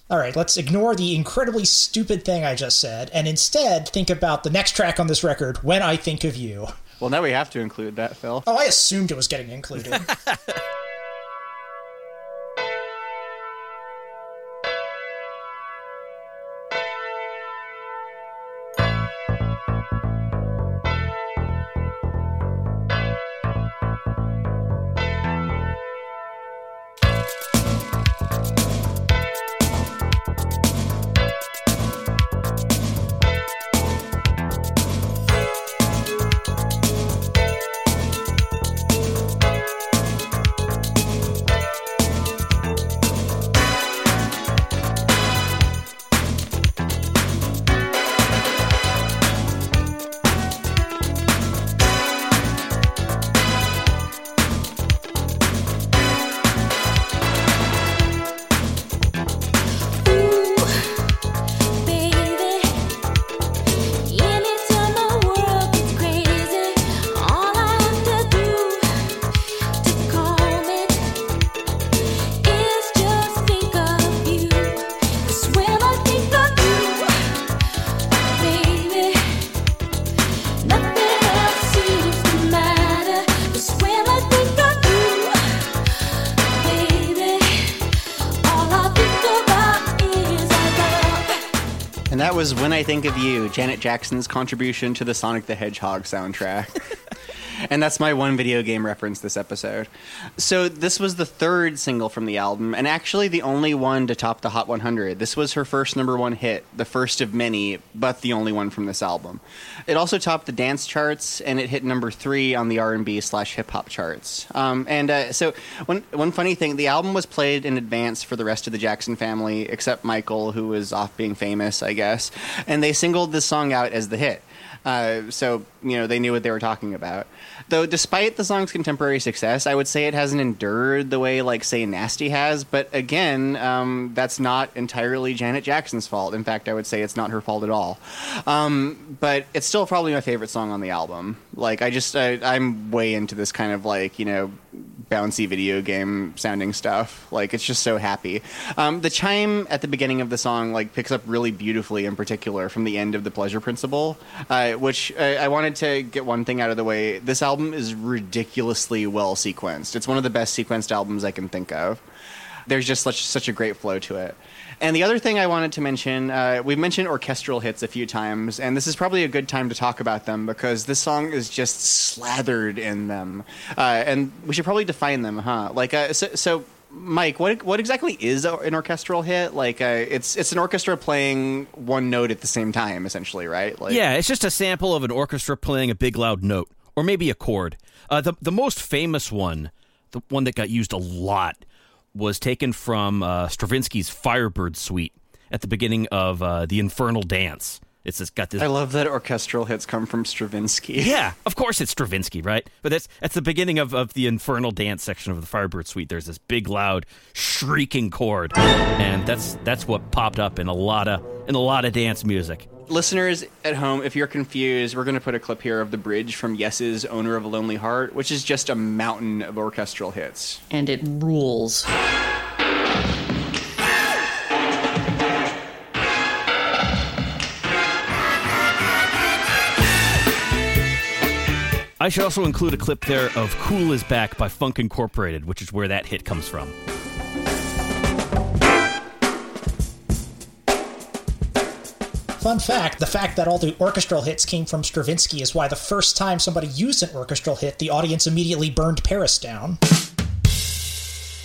All right, let's ignore the incredibly stupid thing I just said and instead think about the next track on this record, When I Think of You. Well, now we have to include that, Phil. Oh, I assumed it was getting included. (laughs) was When I Think of You, Janet Jackson's contribution to the Sonic the Hedgehog soundtrack. (laughs) and that's my one video game reference this episode. So, this was the third single from the album, and actually the only one to top the Hot 100. This was her first number one hit, the first of many, but the only one from this album. It also topped the dance charts, and it hit number three on the R&B slash hip hop charts. Um, and uh, so, one one funny thing, the album was played in advance for the rest of the Jackson family, except Michael, who was off being famous, I guess. And they singled this song out as the hit. Uh, so you know they knew what they were talking about. Though, despite the song's contemporary success, I would say it hasn't endured the way, like, say, "Nasty" has. But again, um, that's not entirely Janet Jackson's fault. In fact, I would say it's not her fault at all. Um, but it's still probably my favorite song on the album. Like, I just I, I'm way into this kind of like you know bouncy video game sounding stuff. Like, it's just so happy. Um, the chime at the beginning of the song like picks up really beautifully, in particular from the end of the Pleasure Principle, uh, which I, I wanted to get one thing out of the way. This album is ridiculously well sequenced. It's one of the best sequenced albums I can think of. There's just such such a great flow to it. And the other thing I wanted to mention, uh, we've mentioned orchestral hits a few times, and this is probably a good time to talk about them because this song is just slathered in them. Uh, and we should probably define them, huh? Like, uh, so, so, Mike, what what exactly is an orchestral hit? Like, uh, it's it's an orchestra playing one note at the same time, essentially, right? Like, Yeah, it's just a sample of an orchestra playing a big loud note, or maybe a chord. Uh, the the most famous one, the one that got used a lot, was taken from uh, Stravinsky's Firebird Suite, at the beginning of uh, the Infernal Dance. It's just got this. I love that orchestral hits come from Stravinsky. (laughs) Yeah, of course it's Stravinsky, right? But that's that's the beginning of, of the Infernal Dance section of the Firebird Suite. There's this big, loud, shrieking chord, and that's that's what popped up in a lot of in a lot of dance music. Listeners at home, if you're confused, we're going to put a clip here of the bridge from Yes's Owner of a Lonely Heart, which is just a mountain of orchestral hits. And it rules. I should also include a clip there of Cool is Back by Funk Incorporated, which is where that hit comes from. Fun fact the fact that all the orchestral hits came from Stravinsky is why the first time somebody used an orchestral hit, the audience immediately burned Paris down.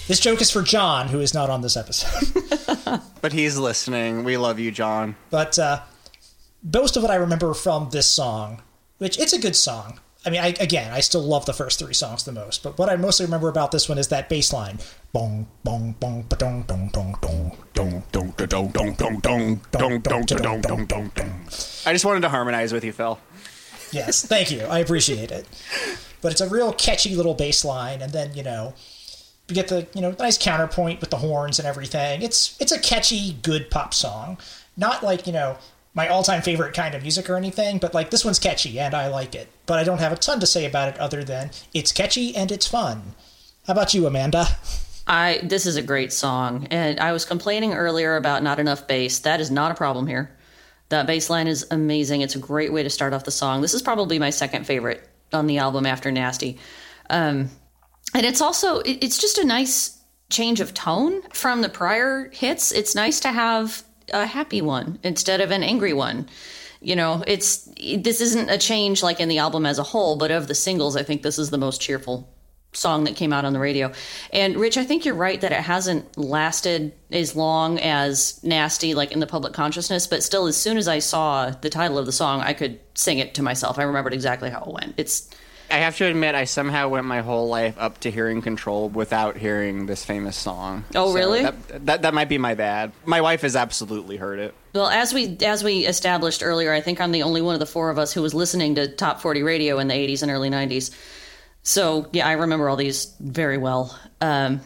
This joke is for John, who is not on this episode. (laughs) But he's listening. We love you, John. but uh, most of what I remember from this song, which it's a good song. I mean, I, again, I still love the first three songs the most, but what I mostly remember about this one is that bass line. Bong, bong, bong, ba-dong, dong, dong, dong, dong, dong, dong, dong, dong, dong, dong, dong, dong, dong, dong, dong. I just wanted to harmonize with you, Phil. Yes, thank you. I appreciate it. But it's a real catchy little bass line, and then, you know, you get the, you know, nice counterpoint with the horns and everything. It's it's a catchy, good pop song. Not like, you know, my all-time favorite kind of music or anything, but like this one's catchy and I like it. But I don't have a ton to say about it other than it's catchy and it's fun. How about you, Amanda? I this is a great song, and I was complaining earlier about not enough bass. That is not a problem here. That bass line is amazing. It's a great way to start off the song. This is probably my second favorite on the album after Nasty, um, and it's also it, it's just a nice change of tone from the prior hits. It's nice to have a happy one instead of an angry one. You know, it's this isn't a change like in the album as a whole, but of the singles, I think this is the most cheerful song that came out on the radio. And Rich, I think you're right that it hasn't lasted as long as Nasty, like in the public consciousness, but still, as soon as I saw the title of the song, I could sing it to myself. I remembered exactly how it went. It's I have to admit, I somehow went my whole life up to hearing Control without hearing this famous song. Oh, So really? That, that that might be my bad. My wife has absolutely heard it. well, as we as we established earlier, I think I'm the only one of the four of us who was listening to top 40 radio in the 80s and early 90s. So yeah, I remember all these very well. Um,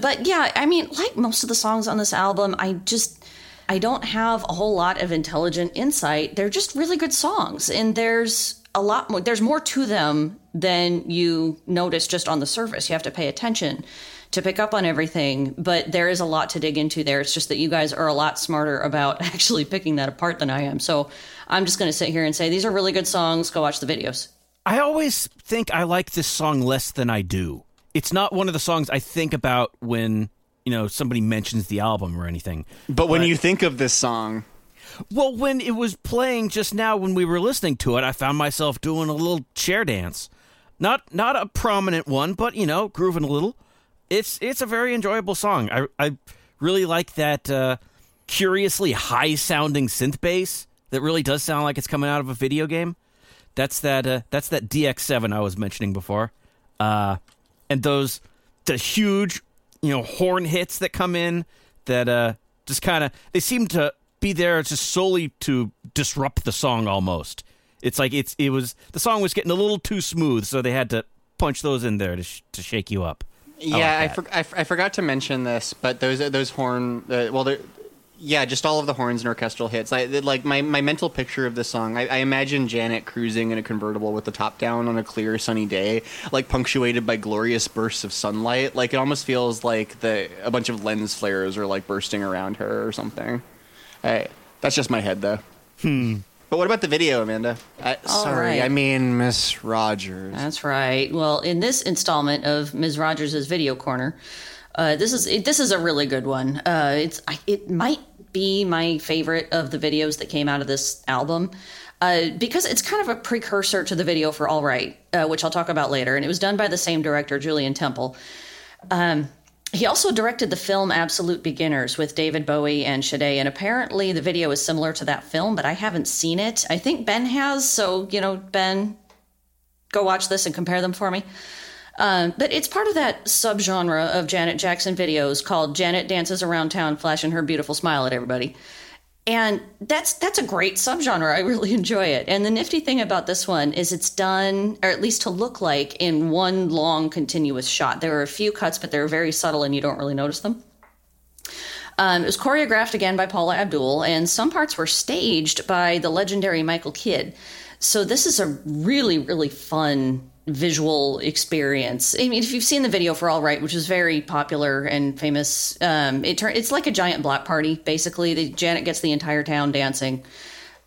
but yeah, I mean, like most of the songs on this album, I just I don't have a whole lot of intelligent insight. They're just really good songs, and there's a lot more. There's more to them than you notice just on the surface. You have to pay attention to pick up on everything, but there is a lot to dig into there. It's just that you guys are a lot smarter about (laughs) actually picking that apart than I am. So I'm just going to sit here and say these are really good songs. Go watch the videos. I always think I like this song less than I do. It's not one of the songs I think about when, you know, somebody mentions the album or anything. But when you think of this song, Well, when it was playing just now when we were listening to it, I found myself doing a little chair dance. Not not a prominent one, but you know, grooving a little. It's it's a very enjoyable song. I I really like that uh, curiously high sounding synth bass that really does sound like it's coming out of a video game. That's that uh, that's that DX7 I was mentioning before. Uh, and those the huge, you know, horn hits that come in that uh just kind of they seem to be there just solely to disrupt the song almost. It's like it's it was the song was getting a little too smooth, so they had to punch those in there to sh- to shake you up. yeah, I, like for, I, I forgot to mention this, but those those horn, uh, well, yeah, just all of the horns and orchestral hits. I, like my, my mental picture of this song, I, I imagine Janet cruising in a convertible with the top down on a clear sunny day, like punctuated by glorious bursts of sunlight. Like it almost feels like the a bunch of lens flares are like bursting around her or something. I, that's just my head though. Hmm. But what about the video, Amanda? I, sorry, right. I mean Miss Rodgers. That's right. Well, in this installment of Ms. Rodgers' Video Corner, uh, this is it, this is a really good one. Uh, it's I, it might be my favorite of the videos that came out of this album. Uh, because it's kind of a precursor to the video for All Right, uh, which I'll talk about later. And it was done by the same director, Julien Temple. Um, he also directed the film Absolute Beginners with David Bowie and Sade, and apparently the video is similar to that film, but I haven't seen it. I think Ben has, so, you know, Ben, go watch this and compare them for me. Um, but it's part of that subgenre of Janet Jackson videos called Janet Dances Around Town Flashing Her Beautiful Smile at Everybody. And that's that's a great subgenre. I really (laughs) enjoy it. And the nifty thing about this one is it's done, or at least to look like, in one long continuous shot. There are a few cuts, but they're very subtle and you don't really notice them. Um, it was choreographed again by Paula Abdul, and some parts were staged by the legendary Michael Kidd. So this is a really, really fun visual experience. I mean, if you've seen the video for All Right, which is very popular and famous, um, it turn, it's like a giant block party. Basically, the, Janet gets the entire town dancing,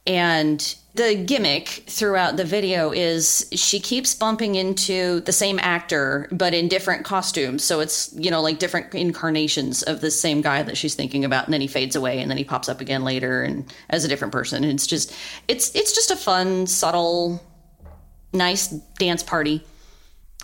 and the gimmick throughout the video is she keeps bumping into the same actor but in different costumes so it's you know like different incarnations of the same guy that she's thinking about and then he fades away and then he pops up again later and as a different person and it's just it's it's just a fun subtle nice dance party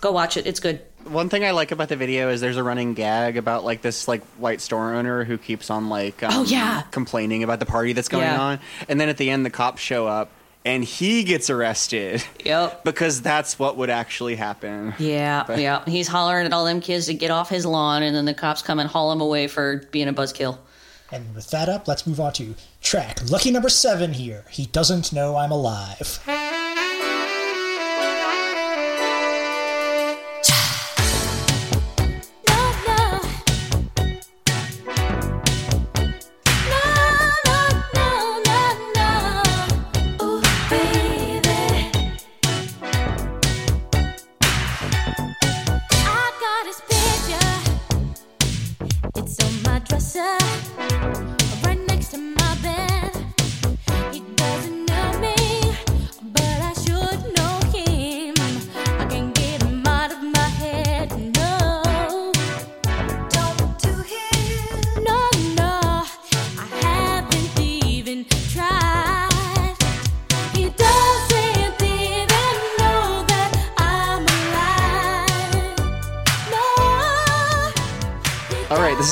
go watch it it's good One thing I like about the video is there's a running gag about like this like white store owner who keeps on like um, Oh, yeah. complaining about the party that's going Yeah. on, and then at the end the cops show up and he gets arrested. Yep. (laughs) because that's what would actually happen. yeah But- yeah he's hollering at all them kids to get off his lawn and then the cops come and haul him away for being a buzzkill And with that up, let's move on to track lucky number seven here. He doesn't know I'm alive.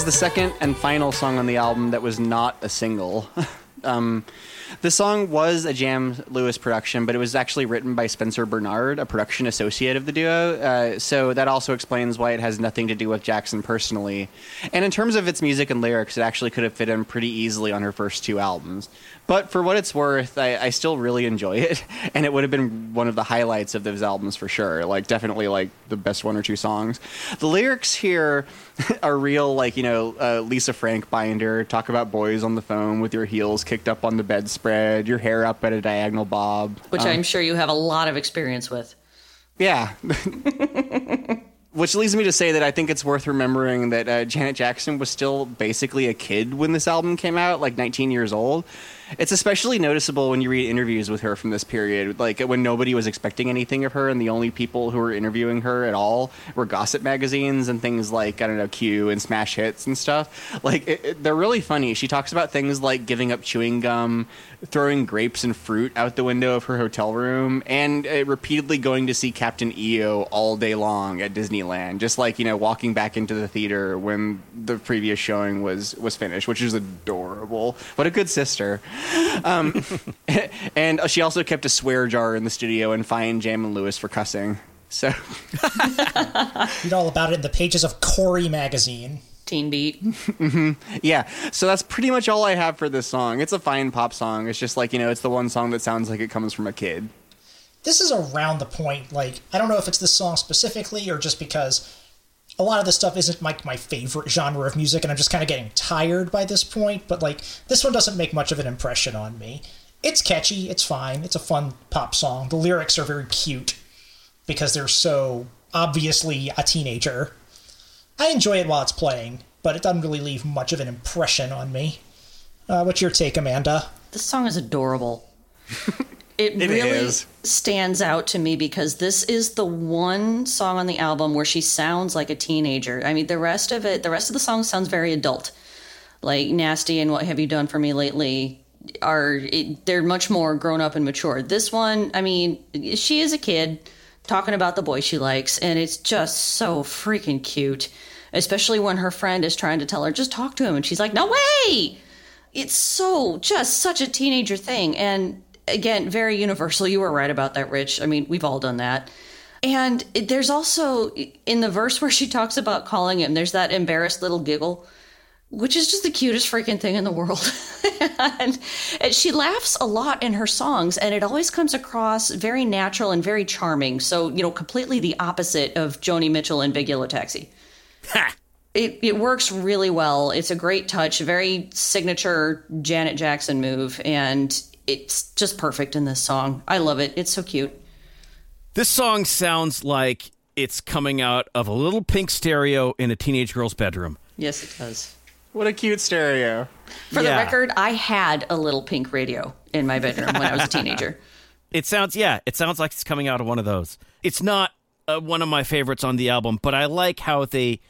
The second and final song on the album that was not a single. (laughs) um, the song was a Jam Lewis production, but it was actually written by Spencer Bernard, a production associate of the duo. Uh, so that also explains why it has nothing to do with Jackson personally. And in terms of its music and lyrics, it actually could have fit in pretty easily on her first two albums. But for what it's worth, I, I still really enjoy it, (laughs) and it would have been one of the highlights of those albums for sure. Like definitely like the best one or two songs. The lyrics here (laughs) are real, like you know uh, Lisa Frank binder. Talk about boys on the phone with your heels kicked up on the bedspread, your hair up at a diagonal bob. which Um, i'm sure you have a lot of experience with yeah. (laughs) Which leads me to say that I think it's worth remembering that uh, Janet Jackson was still basically a kid when this album came out, like 19 years old. It's especially noticeable when you read interviews with her from this period, like when nobody was expecting anything of her, and the only people who were interviewing her at all were gossip magazines and things like, I don't know, Q and Smash Hits and stuff. Like, it, it- they're really funny. She talks about things like giving up chewing gum, throwing grapes and fruit out the window of her hotel room, and uh, repeatedly going to see Captain EO all day long at Disneyland, just like you know, walking back into the theater when the previous showing was was finished, which is adorable. What a good sister. Um, (laughs) and she also kept a swear jar in the studio and fined Jam and Lewis for cussing. So (laughs) Read all about it in the pages of Corey magazine. Teen Beat. hmm Yeah, so that's pretty much all I have for this song. It's a fine pop song. It's just like, you know, it's the one song that sounds like it comes from a kid. This is around the point, like, I don't know if it's this song specifically or just because a lot of this stuff isn't like my favorite genre of music and I'm just kind of getting tired by this point, but like, this one doesn't make much of an impression on me. It's catchy, it's fine, it's a fun pop song. The lyrics are very cute because they're so obviously a teenager. I enjoy it while it's playing, but it doesn't really leave much of an impression on me. Uh, what's your take, Amanda? This song is adorable. (laughs) It, It really is. stands out to me because this is the one song on the album where she sounds like a teenager. I mean, the rest of it, the rest of the song sounds very adult. Like Nasty and What Have You Done For Me Lately are, it, they're much more grown up and mature. This one, I mean, she is a kid talking about the boy she likes, and it's just so freaking cute. Especially when her friend is trying to tell her, just talk to him. And she's like, no way! it's so just such a teenager thing and again very universal you were right about that rich i mean we've all done that And there's also in the verse where she talks about calling him, there's that embarrassed little giggle, which is just the cutest freaking thing in the world. (laughs) and, and she laughs a lot in her songs, and it always comes across very natural and very charming. So, you know, completely the opposite of Joni Mitchell and Big Yellow Taxi. It, it works really well. It's a great touch, very signature Janet Jackson move, and it's just perfect in this song. I love it. It's so cute. This song sounds like it's coming out of a little pink stereo in a teenage girl's bedroom. Yes, it does. What a cute stereo. For Yeah. the record, I had a little pink radio in my bedroom when I was a teenager. (laughs) It sounds, yeah, it sounds like it's coming out of one of those. It's not uh, one of my favorites on the album, but I like how they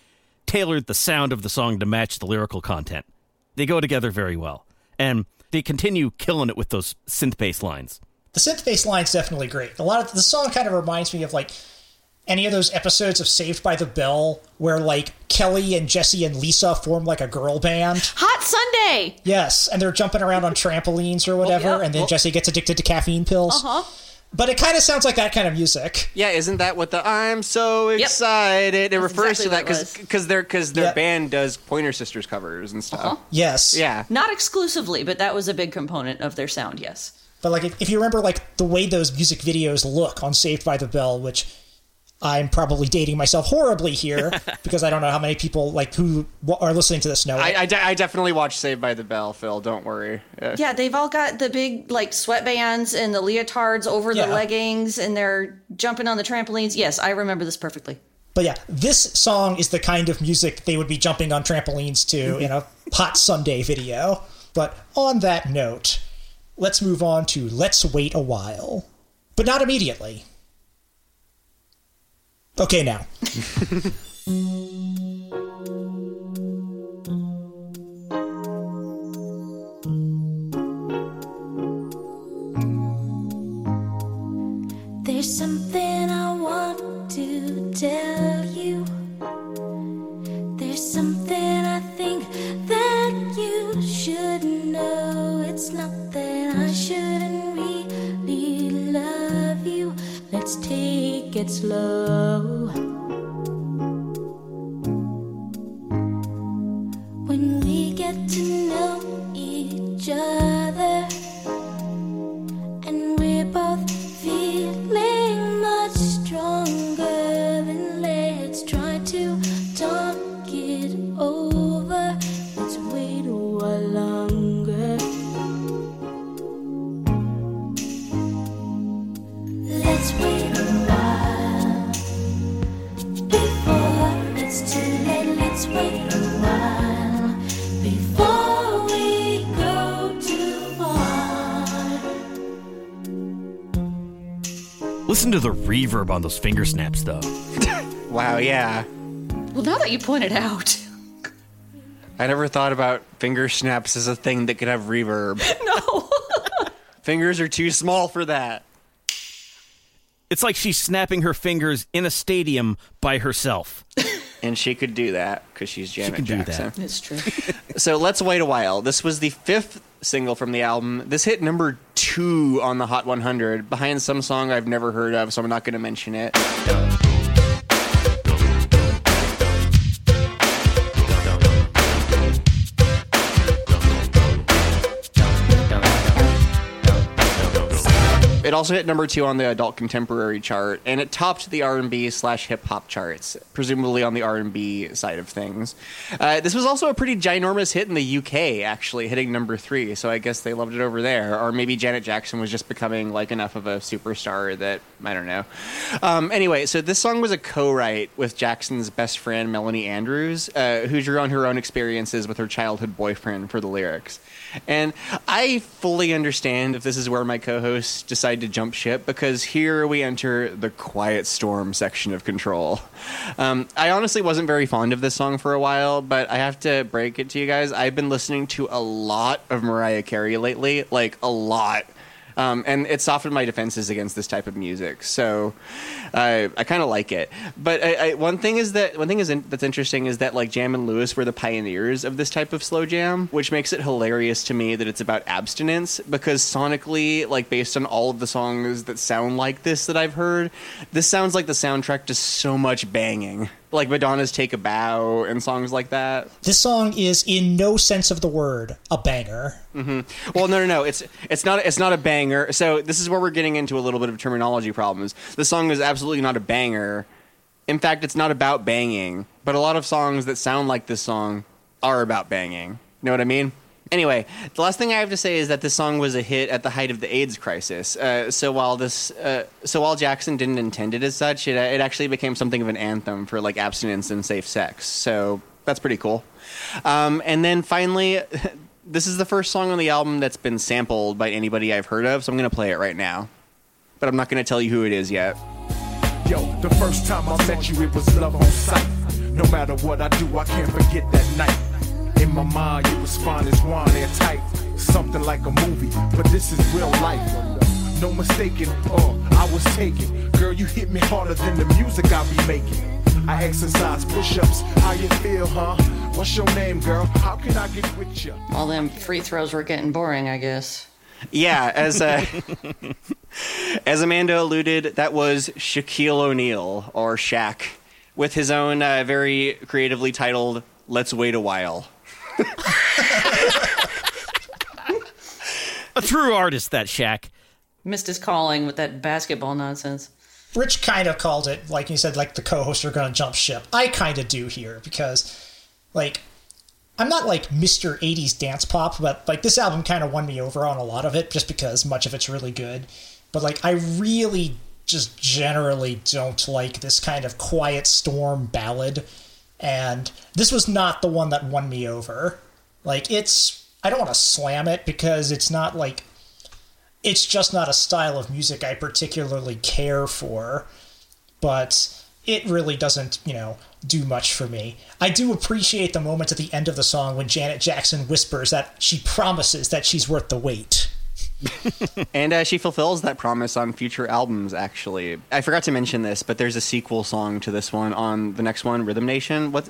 tailored the sound of the song to match the lyrical content. They go together very well. And they continue killing it with those synth bass lines. The synth bass line's definitely great. A lot of the song kind of reminds me of like any of those episodes of Saved by the Bell where like Kelly and Jesse and Lisa form like a girl band. Hot Sundae! Yes, and they're jumping around on trampolines or whatever, yeah. and then Well- Jesse gets addicted to caffeine pills. Uh huh. But it kind of sounds like that kind of music. Yeah, isn't that what the I'm so excited? It refers exactly to that because because their because their Yep. band does Pointer Sisters covers and stuff. Uh-huh. Yes. Yeah, Not exclusively, but that was a big component of their sound, yes. But like, if, if you remember, like the way those music videos look on Saved by the Bell, which I'm probably dating myself horribly here (laughs) because I don't know how many people like who w- are listening to this know. I. I, de- I definitely watched Saved by the Bell. Phil, don't worry. Uh, Yeah, they've all got the big like sweatbands and the leotards over Yeah. the leggings and they're jumping on the trampolines. Yes, I remember this perfectly. But yeah, this song is the kind of music they would be jumping on trampolines to in a Hot Sundae video. But on that note, let's move on to Let's Wait a While. But not immediately. Okay, now. There's something I want to tell you. There's something I think that you should know. It's not that I shouldn't Let's take it slow. When we get to know each other. Listen to the reverb on those finger snaps, though. (laughs) Wow, yeah. Well, now that you point it out. I never thought about finger snaps as a thing that could have reverb. (laughs) No. (laughs) Fingers are too small for that. It's like she's snapping her fingers in a stadium by herself. And she could do that because she's Janet can do that. Jackson. it's true. (laughs) So let's wait a while. This was the fifth single from the album. This hit number two on the Hot 100 behind some song I've never heard of, so I'm not going to mention it. It also hit number two on the adult contemporary chart, and it topped the R&B slash hip hop charts, presumably on the R&B side of things. Uh, this was also a pretty ginormous hit in the UK, actually hitting number three. So I guess they loved it over there, or maybe Janet Jackson was just becoming like enough of a superstar that I don't know. Um, anyway, so this song was a co-write with Jackson's best friend Melanie Andrews, uh, who drew on her own experiences with her childhood boyfriend for the lyrics. And I fully understand if this is where my co-hosts decide to jump ship because here we enter the quiet storm section of Control. Um, I honestly wasn't very fond of this song for a while, but I have to break it to you guys. I've been listening to a lot of Mariah Carey lately, like a lot. Um, and it softened my defenses against this type of music. So uh, I kind of like it. But I, I, one thing is that one thing is in, that's interesting is that like Jam and Lewis were the pioneers of this type of slow jam, which makes it hilarious to me that it's about abstinence because sonically, like based on all of the songs that sound like this that I've heard, this sounds like the soundtrack to so much banging. Like Madonna's "Take a Bow" and songs like that. This song is, in no sense of the word, a banger. Mm-hmm. Well, no, no, no. It's it's not it's not a banger. So this is where we're getting into a little bit of terminology problems. The song is absolutely not a banger. In fact, it's not about banging. But a lot of songs that sound like this song are about banging. You know what I mean? Anyway, the last thing I have to say is that this song was a hit at the height of the AIDS crisis. Uh, so while this, uh, so while Jackson didn't intend it as such, it, it actually became something of an anthem for like abstinence and safe sex. So that's pretty cool. Um, and then finally, (laughs) this is the first song on the album that's been sampled by anybody I've heard of. So I'm gonna play it right now, but I'm not gonna tell you who it is yet. Yo, the first time I met you, it was love on sight. No matter what I do, I can't forget that night. In my mind, it was fine as wine, airtight. Something like a movie, but this is real life. No mistaking, oh, I was taken. Girl, you hit me harder than the music I be making. I exercise push-ups. How you feel, huh? What's your name, girl? How can I get with you? All them free throws were getting boring, I guess. Yeah, as uh, (laughs) as Amanda alluded, that was Shaquille O'Neal or Shaq with his own uh, very creatively titled "Let's Wait a While." A true artist, that Shaq. Missed his calling with that basketball nonsense. Rich kind of called it, like you said, like the co-hosts are going to jump ship. I kind of do here because, like, I'm not like Mr. 80s dance pop, but like this album kind of won me over on a lot of it just because much of it's really good. But like, I really just generally don't like this kind of quiet storm ballad. And this was not the one that won me over. Like, it's, I don't want to slam it because it's not like it's just not a style of music I particularly care for, but it really doesn't, you know, do much for me. I do appreciate the moment at the end of the song when Janet Jackson whispers that she promises that she's worth the wait. (laughs) and uh, she fulfills that promise on future albums, actually. I forgot to mention this, but there's a sequel song to this one on the next one, Rhythm Nation. What?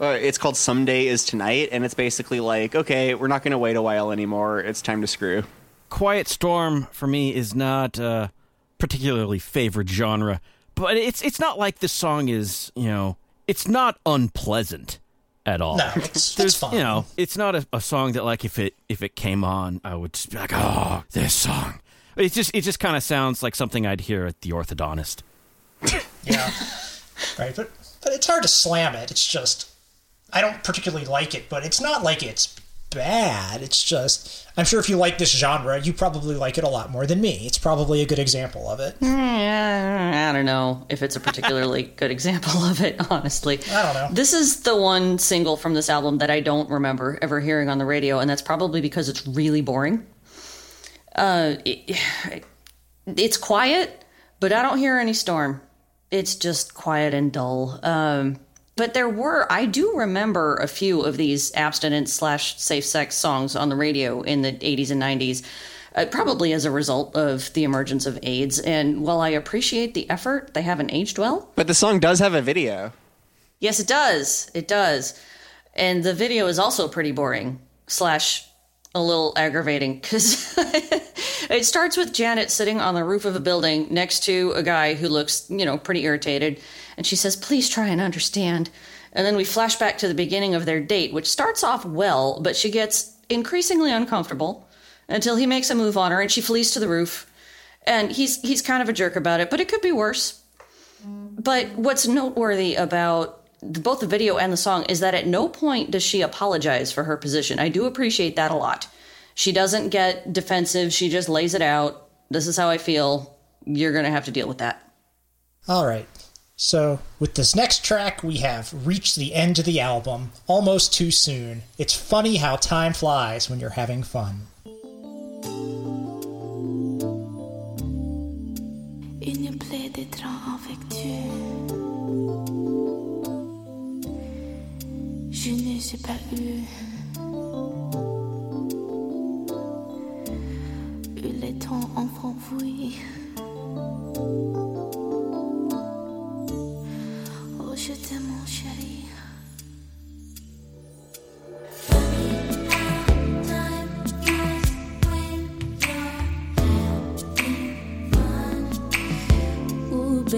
Uh, it's called Someday is Tonight, and it's basically like, okay, we're not going to wait a while anymore. It's time to screw. Quiet Storm for me is not a particularly favorite genre, but it's it's not like this song is you know it's not unpleasant at all. No, (laughs) it's, it's fine. you know it's not a, a song that like if it if it came on I would just be like oh this song. It just it just kind of sounds like something I'd hear at the orthodontist. (laughs) Yeah. right, but but it's hard to slam it. It's just I don't particularly like it, but it's not like it's bad. It's just I'm sure if you like this genre, you probably like it a lot more than me. It's probably a good example of it. Yeah, I don't know if it's a particularly (laughs) good example of it, honestly. I don't know. This is the one single from this album that I don't remember ever hearing on the radio, and that's probably because it's really boring. Uh, it, (sighs) it's quiet, but I don't hear any storm. It's just quiet and dull. Um, but there were, I do remember a few of these abstinence slash safe sex songs on the radio in the 80s and 90s, uh, probably as a result of the emergence of AIDS. And while I appreciate the effort, they haven't aged well. But the song does have a video. Yes, it does. It does. And the video is also pretty boring, slash, a little aggravating, because (laughs) it starts with Janet sitting on the roof of a building next to a guy who looks, you know, pretty irritated. And she says, Please try and understand. And then we flash back to the beginning of their date, which starts off well, but she gets increasingly uncomfortable until he makes a move on her and she flees to the roof. And he's he's kind of a jerk about it, but it could be worse. But what's noteworthy about both the video and the song is that at no point does she apologize for her position. I do appreciate that a lot. She doesn't get defensive, she just lays it out. This is how I feel. You're going to have to deal with that. All right. So, with this next track, we have reached the end of the album almost too soon. It's funny how time flies when you're having fun.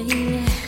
Baby.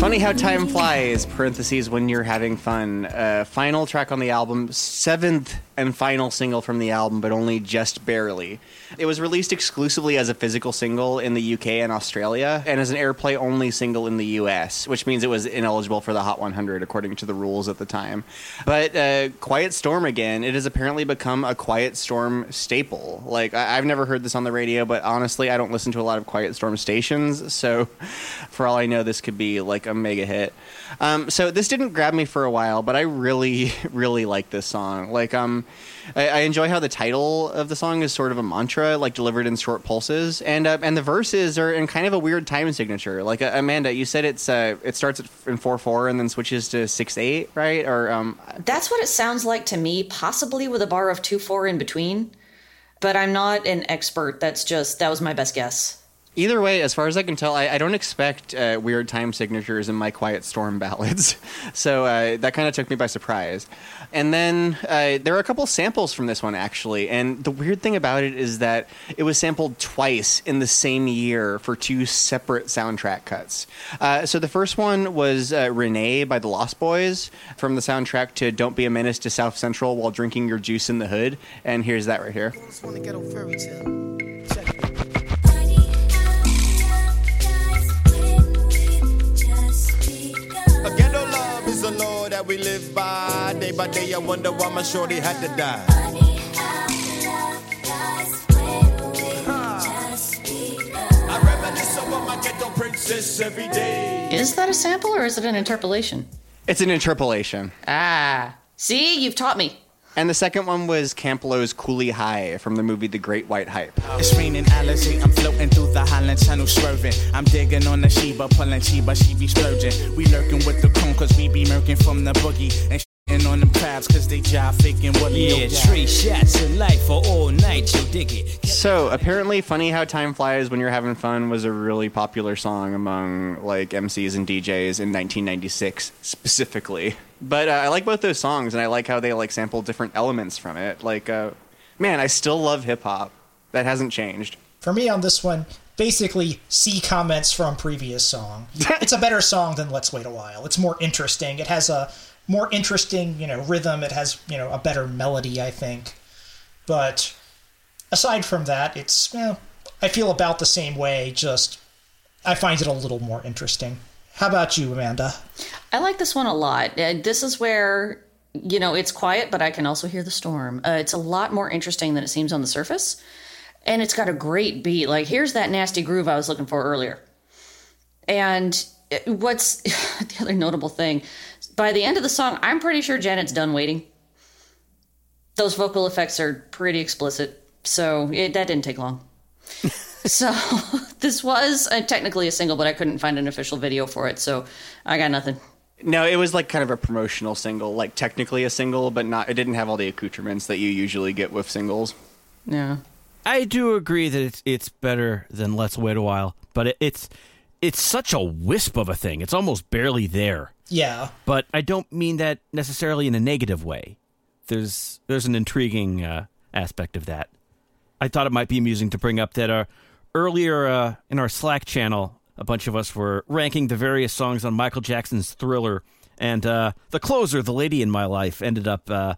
Funny how time flies. Parentheses when you're having fun. Uh, final track on the album, seventh and final single from the album, but only just barely. It was released exclusively as a physical single in the UK and Australia, and as an airplay only single in the US, which means it was ineligible for the Hot 100 according to the rules at the time. But uh, Quiet Storm again, it has apparently become a Quiet Storm staple. Like I- I've never heard this on the radio, but honestly, I don't listen to a lot of Quiet Storm stations, so (laughs) for all I know, this could be like a mega hit. Um, so this didn't grab me for a while, but I really, (laughs) really like this song. Like, um, I, I enjoy how the title of the song is sort of a mantra, like delivered in short pulses, and uh, and the verses are in kind of a weird time signature. Like uh, Amanda, you said it's uh, it starts at, in four four and then switches to six eight, right? Or um, That's what it sounds like to me, possibly with a bar of 2 4 in between. But I'm not an expert. That's just, that was my best guess. Either way, as far as I can tell, I, I don't expect uh, weird time signatures in my Quiet Storm ballads. (laughs) so uh, that kind of took me by surprise. And then uh, there are a couple samples from this one, actually. And the weird thing about it is that it was sampled twice in the same year for two separate soundtrack cuts. Uh, so the first one was uh, Renee by the Lost Boyz from the soundtrack to Don't Be a Menace to South Central While Drinking Your Juice in the Hood. And here's that right here. That we live by. Day by day, I wonder why my shorty had to die. I reminisce over my ghetto princess every day. Is that a sample or is it an interpolation? It's an interpolation. Ah. See, you've taught me. And the second one was Camp Lo's Coolie High from the movie The Great White Hype. It's raining Alizé, I'm floating through the Highland Channel swerving. I'm digging on the Sheba, pulling Sheba, she be splurging. We lurking with the cone, cause we be murking from the boogie. And shitting on them crabs, cause they jive faking Willie. Yeah, three shots of life for all night, you dig it. So apparently, "Funny How Time Flies When You're Having Fun" was a really popular song among like MCs and DJs in 1996 specifically. But uh, I like both those songs, and I like how they like sample different elements from it. Like, uh, man, I still love hip hop. That hasn't changed. For me on this one, basically see comments from previous song. (laughs) it's a better song than Let's Wait a While. It's more interesting. It has a more interesting, you know, rhythm. It has, you know, a better melody, I think. But aside from that, it's, eh, I feel about the same way, just I find it a little more interesting. How about you, Amanda? I like this one a lot. Uh, this is where, you know, it's quiet, but I can also hear the storm. Uh, it's a lot more interesting than it seems on the surface. And it's got a great beat. Like, here's that nasty groove I was looking for earlier. And what's (laughs) the other notable thing? By the end of the song, I'm pretty sure Janet's done waiting. Those vocal effects are pretty explicit. So it, that didn't take long. (laughs) so (laughs) this was uh, technically a single, but I couldn't find an official video for it. So I got nothing. No, it was like kind of a promotional single, like technically a single, but not. It didn't have all the accoutrements that you usually get with singles. Yeah. I do agree that it's, it's better than Let's Wait a While, but it, it's it's such a wisp of a thing. It's almost barely there. Yeah. But I don't mean that necessarily in a negative way. There's there's an intriguing uh, aspect of that. I thought it might be amusing to bring up that uh, earlier uh, in our Slack channel, a bunch of us were ranking the various songs on Michael Jackson's Thriller, and uh, the closer, "The Lady in My Life," ended up uh,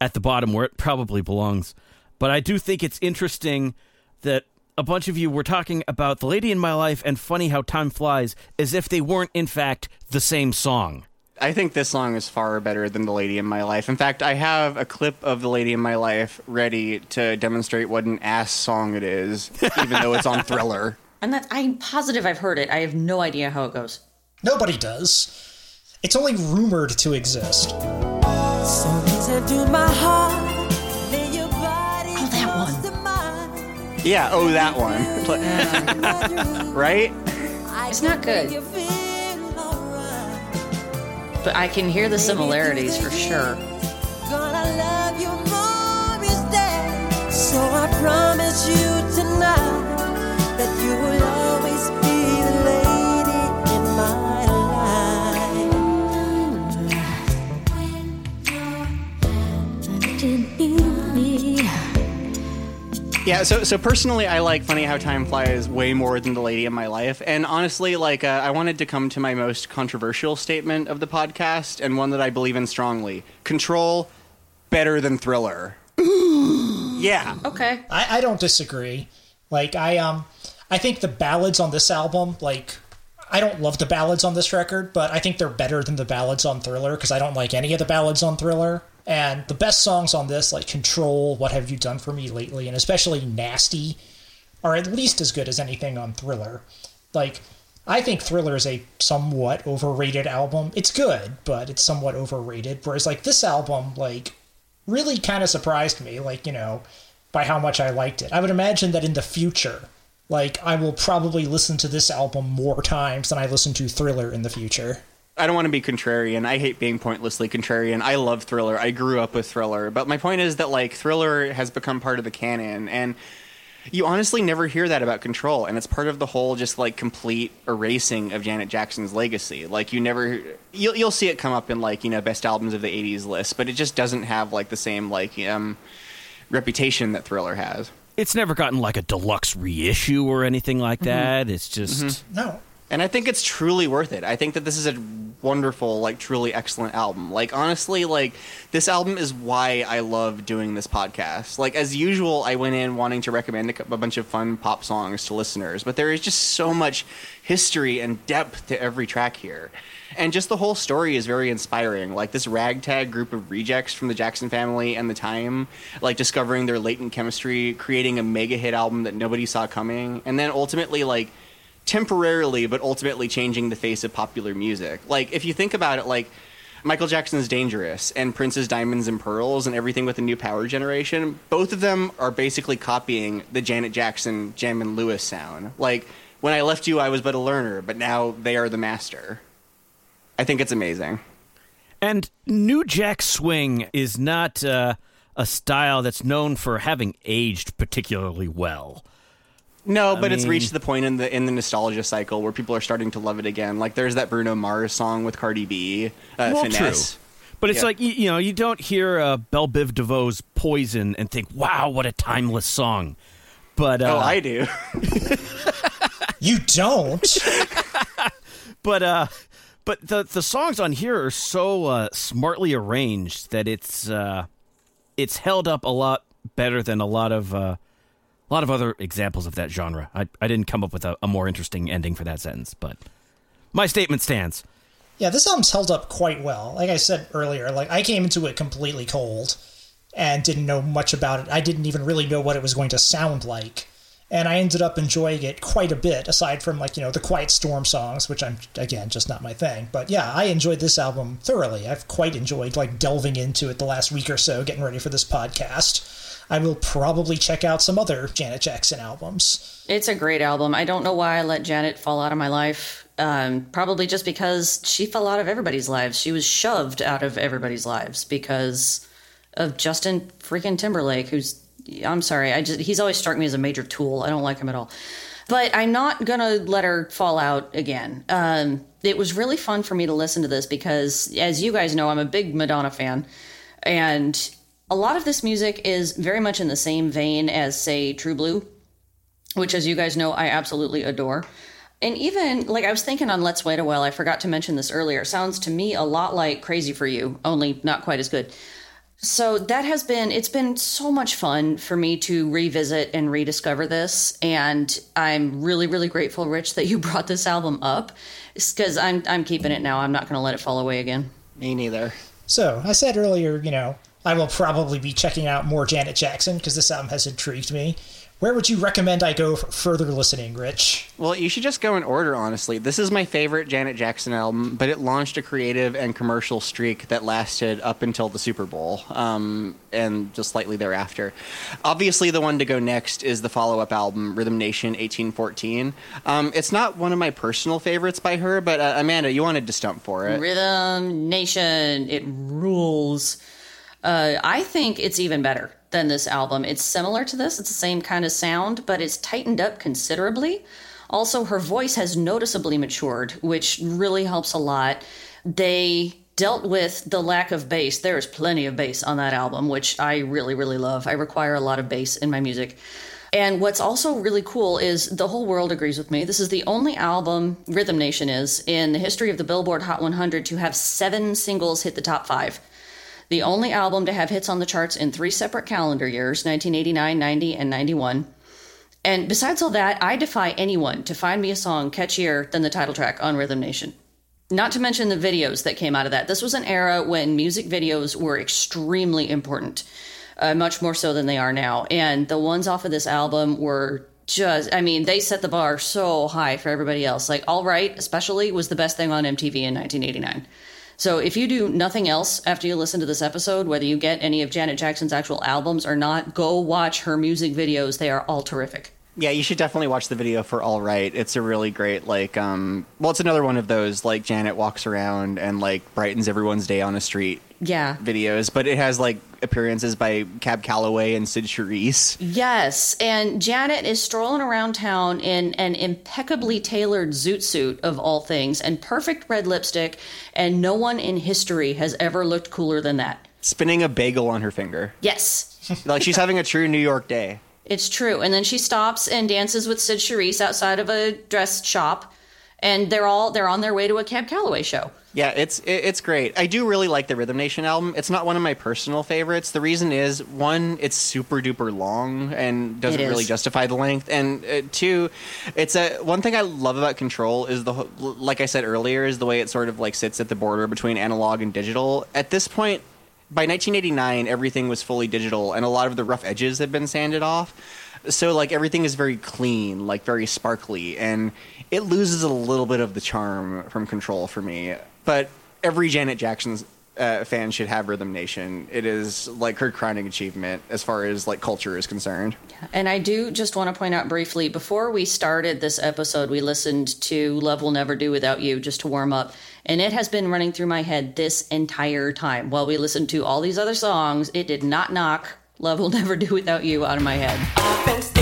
at the bottom where it probably belongs. But I do think it's interesting that a bunch of you were talking about The Lady in My Life and Funny How Time Flies as if they weren't, in fact, the same song. I think this song is far better than The Lady in My Life. In fact, I have a clip of The Lady in My Life ready to demonstrate what an ass song it is, even though it's on (laughs) Thriller. And that I'm positive I've heard it. I have no idea how it goes. Nobody does. It's only rumored to exist. So listen to my heart. Lay your body Oh, that one. close to mine. Yeah, oh, that one. (laughs) (laughs) right? It's not good. You feel alright. But I can hear the similarities for sure. Gonna love you more each. So I promise you tonight that you will Yeah, so so personally, I like "Funny How Time Flies" way more than "The Lady in My Life," and honestly, like uh, I wanted to come to my most controversial statement of the podcast, and one that I believe in strongly: "Control better than Thriller." (gasps) yeah, Okay. I, I don't disagree. Like I um I think the ballads on this album, like I don't love the ballads on this record, but I think they're better than the ballads on Thriller because I don't like any of the ballads on Thriller. And the best songs on this, like Control, What Have You Done For Me Lately, and especially Nasty, are at least as good as anything on Thriller. Like, I think Thriller is a somewhat overrated album. It's good, but it's somewhat overrated. Whereas, like, this album, like, really kind of surprised me, like, you know, by how much I liked it. I would imagine that in the future, like, I will probably listen to this album more times than I listen to Thriller in the future. I don't want to be contrarian. I hate being pointlessly contrarian. I love Thriller. I grew up with Thriller, but my point is that like Thriller has become part of the canon, and you honestly never hear that about Control, and it's part of the whole just like complete erasing of Janet Jackson's legacy. Like you never, you'll you'll see it come up in like you know best albums of the '80s list, but it just doesn't have like the same like um reputation that Thriller has. It's never gotten like a deluxe reissue or anything like that. It's just No. And I think it's truly worth it. I think that this is a wonderful, like truly excellent album. Like honestly, like this album is why I love doing this podcast. Like as usual, I went in wanting to recommend a, bunch of fun pop songs to listeners, but there is just so much history and depth to every track here. And just the whole story is very inspiring. Like this ragtag group of rejects from the Jackson family and the time, like discovering their latent chemistry, creating a mega hit album that nobody saw coming, and then ultimately like temporarily but ultimately changing the face of popular music. Like if you think about it like Michael Jackson's Dangerous and Prince's Diamonds and Pearls and everything with the new power generation, both of them are basically copying the Janet Jackson Jam and Lewis sound. Like when I left you I was but a learner, but now they are the master. I think it's amazing. And New Jack Swing is not uh, a style that's known for having aged particularly well. No, I but it's reached the point in the in the nostalgia cycle where people are starting to love it again. Like there's that Bruno Mars song with Cardi B, uh, Well, Finesse. true. But it's Yeah. like you, you know, you don't hear uh, Bell Biv DeVoe's "Poison" and think, "Wow, what a timeless song." But uh, Oh, I do. (laughs) You don't. but uh, but the the songs on here are so uh, smartly arranged that it's uh, it's held up a lot better than a lot of uh, a lot of other examples of that genre. I I didn't come up with a, a more interesting ending for that sentence, but my statement stands. Yeah, this album's held up quite well. Like I said earlier, like I came into it completely cold and didn't know much about it. I didn't even really know what it was going to sound like. And I ended up enjoying it quite a bit, aside from like, you know, the Quiet Storm songs, which I'm again just not my thing. But yeah, I enjoyed this album thoroughly. I've quite enjoyed like delving into it the last week or so, getting ready for this podcast. I will probably check out some other Janet Jackson albums. It's a great album. I don't know why I let Janet fall out of my life. Um, probably just because she fell out of everybody's lives. She was shoved out of everybody's lives because of Justin freaking Timberlake, who's I'm sorry, I just he's always struck me as a major tool. I don't like him at all. But I'm not gonna let her fall out again. Um, it was really fun for me to listen to this because, as you guys know, I'm a big Madonna fan, and a lot of this music is very much in the same vein as, say, True Blue, which, as you guys know, I absolutely adore. And even like I was thinking on Let's Wait a While, I forgot to mention this earlier. Sounds to me a lot like Crazy for You, only not quite as good. So that has been it's been so much fun for me to revisit and rediscover this and I'm really really grateful Rich that you (laughs) brought this album up cuz I'm I'm keeping it now. I'm not going to let it fall away again. Me neither. So I said earlier, you know, I will probably be checking out more Janet Jackson because this album has intrigued me. Where would you recommend I go for further listening, Rich? Well, you should just go in order, honestly. This is my favorite Janet Jackson album, but it launched a creative and commercial streak that lasted up until the Super Bowl um, and just slightly thereafter. Obviously, the one to go next is the follow up album, Rhythm Nation 1814. Um, it's not one of my personal favorites by her, but uh, Amanda, you wanted to stump for it. Rhythm Nation, it rules. Uh, I think it's even better than this album. It's similar to this, it's the same kind of sound, but it's tightened up considerably. Also, her voice has noticeably matured, which really helps a lot. They dealt with the lack of bass. There is plenty of bass on that album, which I really, really love. I require a lot of bass in my music. And what's also really cool is the whole world agrees with me. This is the only album, Rhythm Nation is, in the history of the Billboard Hot 100 to have seven singles hit the top five the only album to have hits on the charts in three separate calendar years 1989, 90, and 91. And besides all that, I defy anyone to find me a song catchier than the title track on Rhythm Nation. Not to mention the videos that came out of that. This was an era when music videos were extremely important, uh, much more so than they are now. And the ones off of this album were just, I mean, they set the bar so high for everybody else. Like, All Right, especially, was the best thing on MTV in 1989. So if you do nothing else after you listen to this episode, whether you get any of Janet Jackson's actual albums or not, go watch her music videos. They are all terrific. Yeah, you should definitely watch the video for All Right. It's a really great like um well it's another one of those like Janet walks around and like brightens everyone's day on a street Yeah. videos, but it has like appearances by Cab Calloway and Cyd Charisse. Yes, and Janet is strolling around town in an impeccably tailored zoot suit of all things and perfect red lipstick, and no one in history has ever looked cooler than that. Spinning a bagel on her finger. Yes. like she's having a true New York day. It's true. And then she stops and dances with Cyd Charisse outside of a dress shop, and they're all they're on their way to a Cab Calloway show. Yeah, it's it's great. I do really like the Rhythm Nation album. It's not one of my personal favorites. The reason is one, it's super duper long and doesn't really justify the length, and uh, two, it's a one thing I love about Control is the like I said earlier is the way it sort of like sits at the border between analog and digital. At this point, by 1989, everything was fully digital, and a lot of the rough edges had been sanded off. So like everything is very clean, like very sparkly, and it loses a little bit of the charm from Control for me. But every Janet Jackson uh, fan should have Rhythm Nation. It is like her crowning achievement as far as like culture is concerned. And I do just want to point out briefly before we started this episode, we listened to Love Will Never Do Without You just to warm up. And it has been running through my head this entire time. While we listened to all these other songs, it did not knock Love Will Never Do Without You out of my head.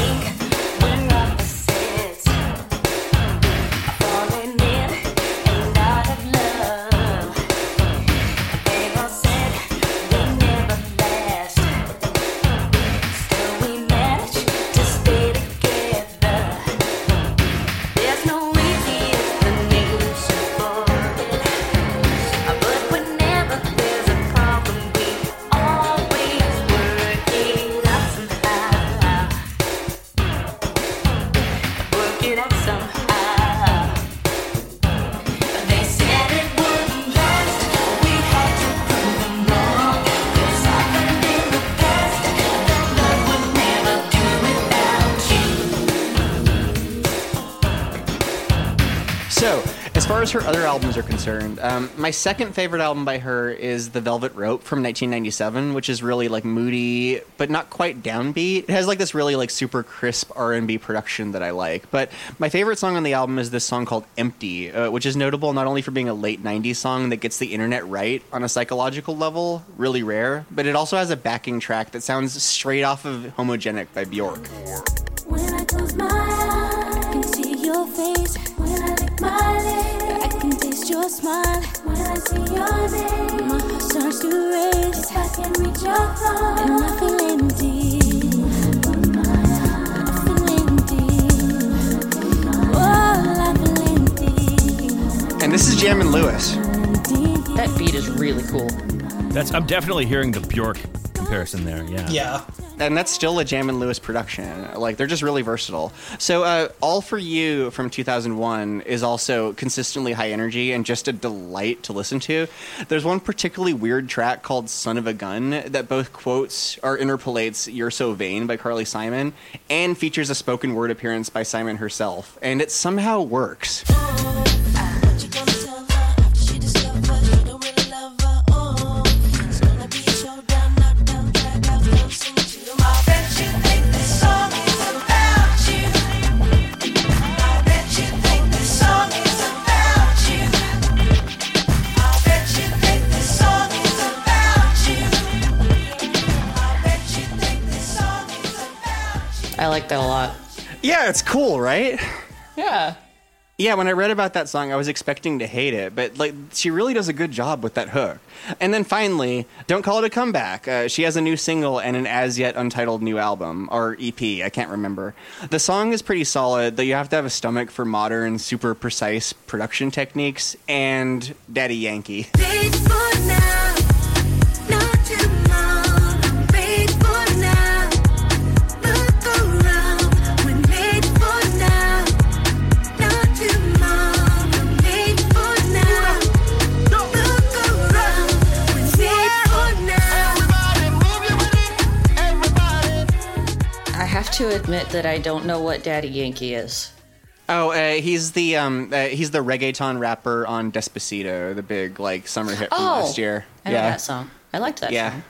As her other albums are concerned, um, my second favorite album by her is The Velvet Rope from 1997, which is really like moody, but not quite downbeat. It has like this really like super crisp R&B production that I like. But my favorite song on the album is this song called Empty, uh, which is notable not only for being a late 90s song that gets the internet right on a psychological level, really rare, but it also has a backing track that sounds straight off of Homogenic by Bjork. When I close my eyes, I can see your face. When I lick my lips, Taste your smile. When I see your name, my heart starts to race. If I can reach your heart, and I feel empty. I feel empty. Oh, I feel empty. And this is Jam and Lewis. That beat is really cool. That's I'm definitely hearing the Bjork comparison there. Yeah. Yeah. And that's still a Jam and Lewis production. Like they're just really versatile. So, uh, All for You from 2001 is also consistently high energy and just a delight to listen to. There's one particularly weird track called "Son of a Gun" that both quotes or interpolates "You're So Vain" by Carly Simon and features a spoken word appearance by Simon herself, and it somehow works. I like that a lot. Yeah, it's cool, right? Yeah. Yeah, when I read about that song, I was expecting to hate it, but like she really does a good job with that hook. And then finally, don't call it a comeback. Uh, she has a new single and an as yet untitled new album or EP. I can't remember. The song is pretty solid, though you have to have a stomach for modern, super precise production techniques and Daddy Yankee. To admit that I don't know what Daddy Yankee is. Oh, uh, he's the um, uh, he's the reggaeton rapper on Despacito, the big like summer hit from Oh, last year. I know that song. I liked that Yeah. song.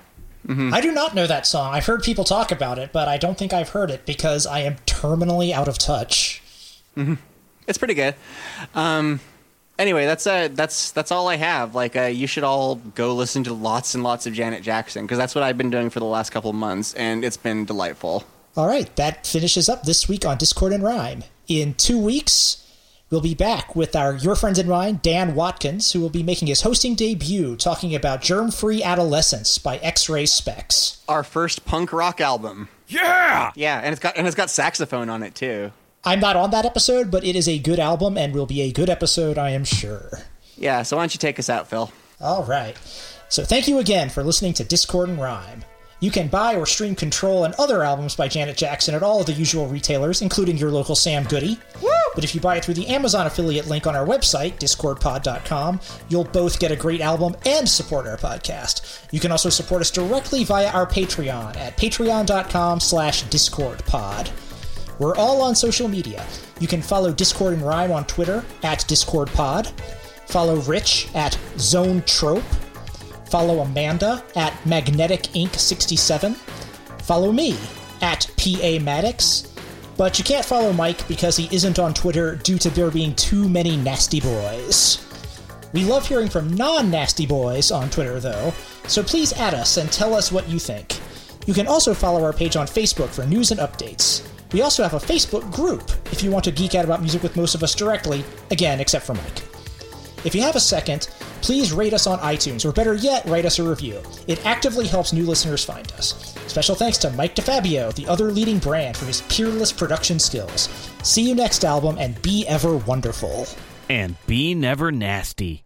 Mm-hmm. I do not know that song. I've heard people talk about it, but I don't think I've heard it because I am terminally out of touch. hmm It's pretty good. Um, anyway, that's uh, that's that's all I have. Like, uh, you should all go listen to lots and lots of Janet Jackson because that's what I've been doing for the last couple of months, and it's been delightful. All right, that finishes up this week on Discord and Rhyme. In two weeks, we'll be back with our Your Friends and Mine, Dan Watkins, who will be making his hosting debut talking about Germ Free Adolescents by X Ray Spex. Our first punk rock album. Yeah, yeah, and it's got and it's got saxophone on it too. I'm not on that episode, but it is a good album and will be a good episode, I am sure. Yeah, so why don't you take us out, Phil? All right. So thank you again for listening to Discord and Rhyme. You can buy or stream Control and other albums by Janet Jackson at all of the usual retailers, including your local Sam Goody. But if you buy it through the Amazon affiliate link on our website, discordpod.com, you'll both get a great album and support our podcast. You can also support us directly via our Patreon at patreon.com slash discordpod. We're all on social media. You can follow Discord and Rhyme on Twitter at DiscordPod. Follow Rich at Zone Trope. Follow Amanda at Magnetic Inc. 67. Follow me at PA Maddox. But you can't follow Mike because he isn't on Twitter due to there being too many nasty boys. We love hearing from non nasty boys on Twitter, though, so please add us and tell us what you think. You can also follow our page on Facebook for news and updates. We also have a Facebook group if you want to geek out about music with most of us directly, again, except for Mike. If you have a second, please rate us on iTunes, or better yet, write us a review. It actively helps new listeners find us. Special thanks to Mike DeFabio, the other leading brand, for his peerless production skills. See you next album, and be ever wonderful. And be never nasty.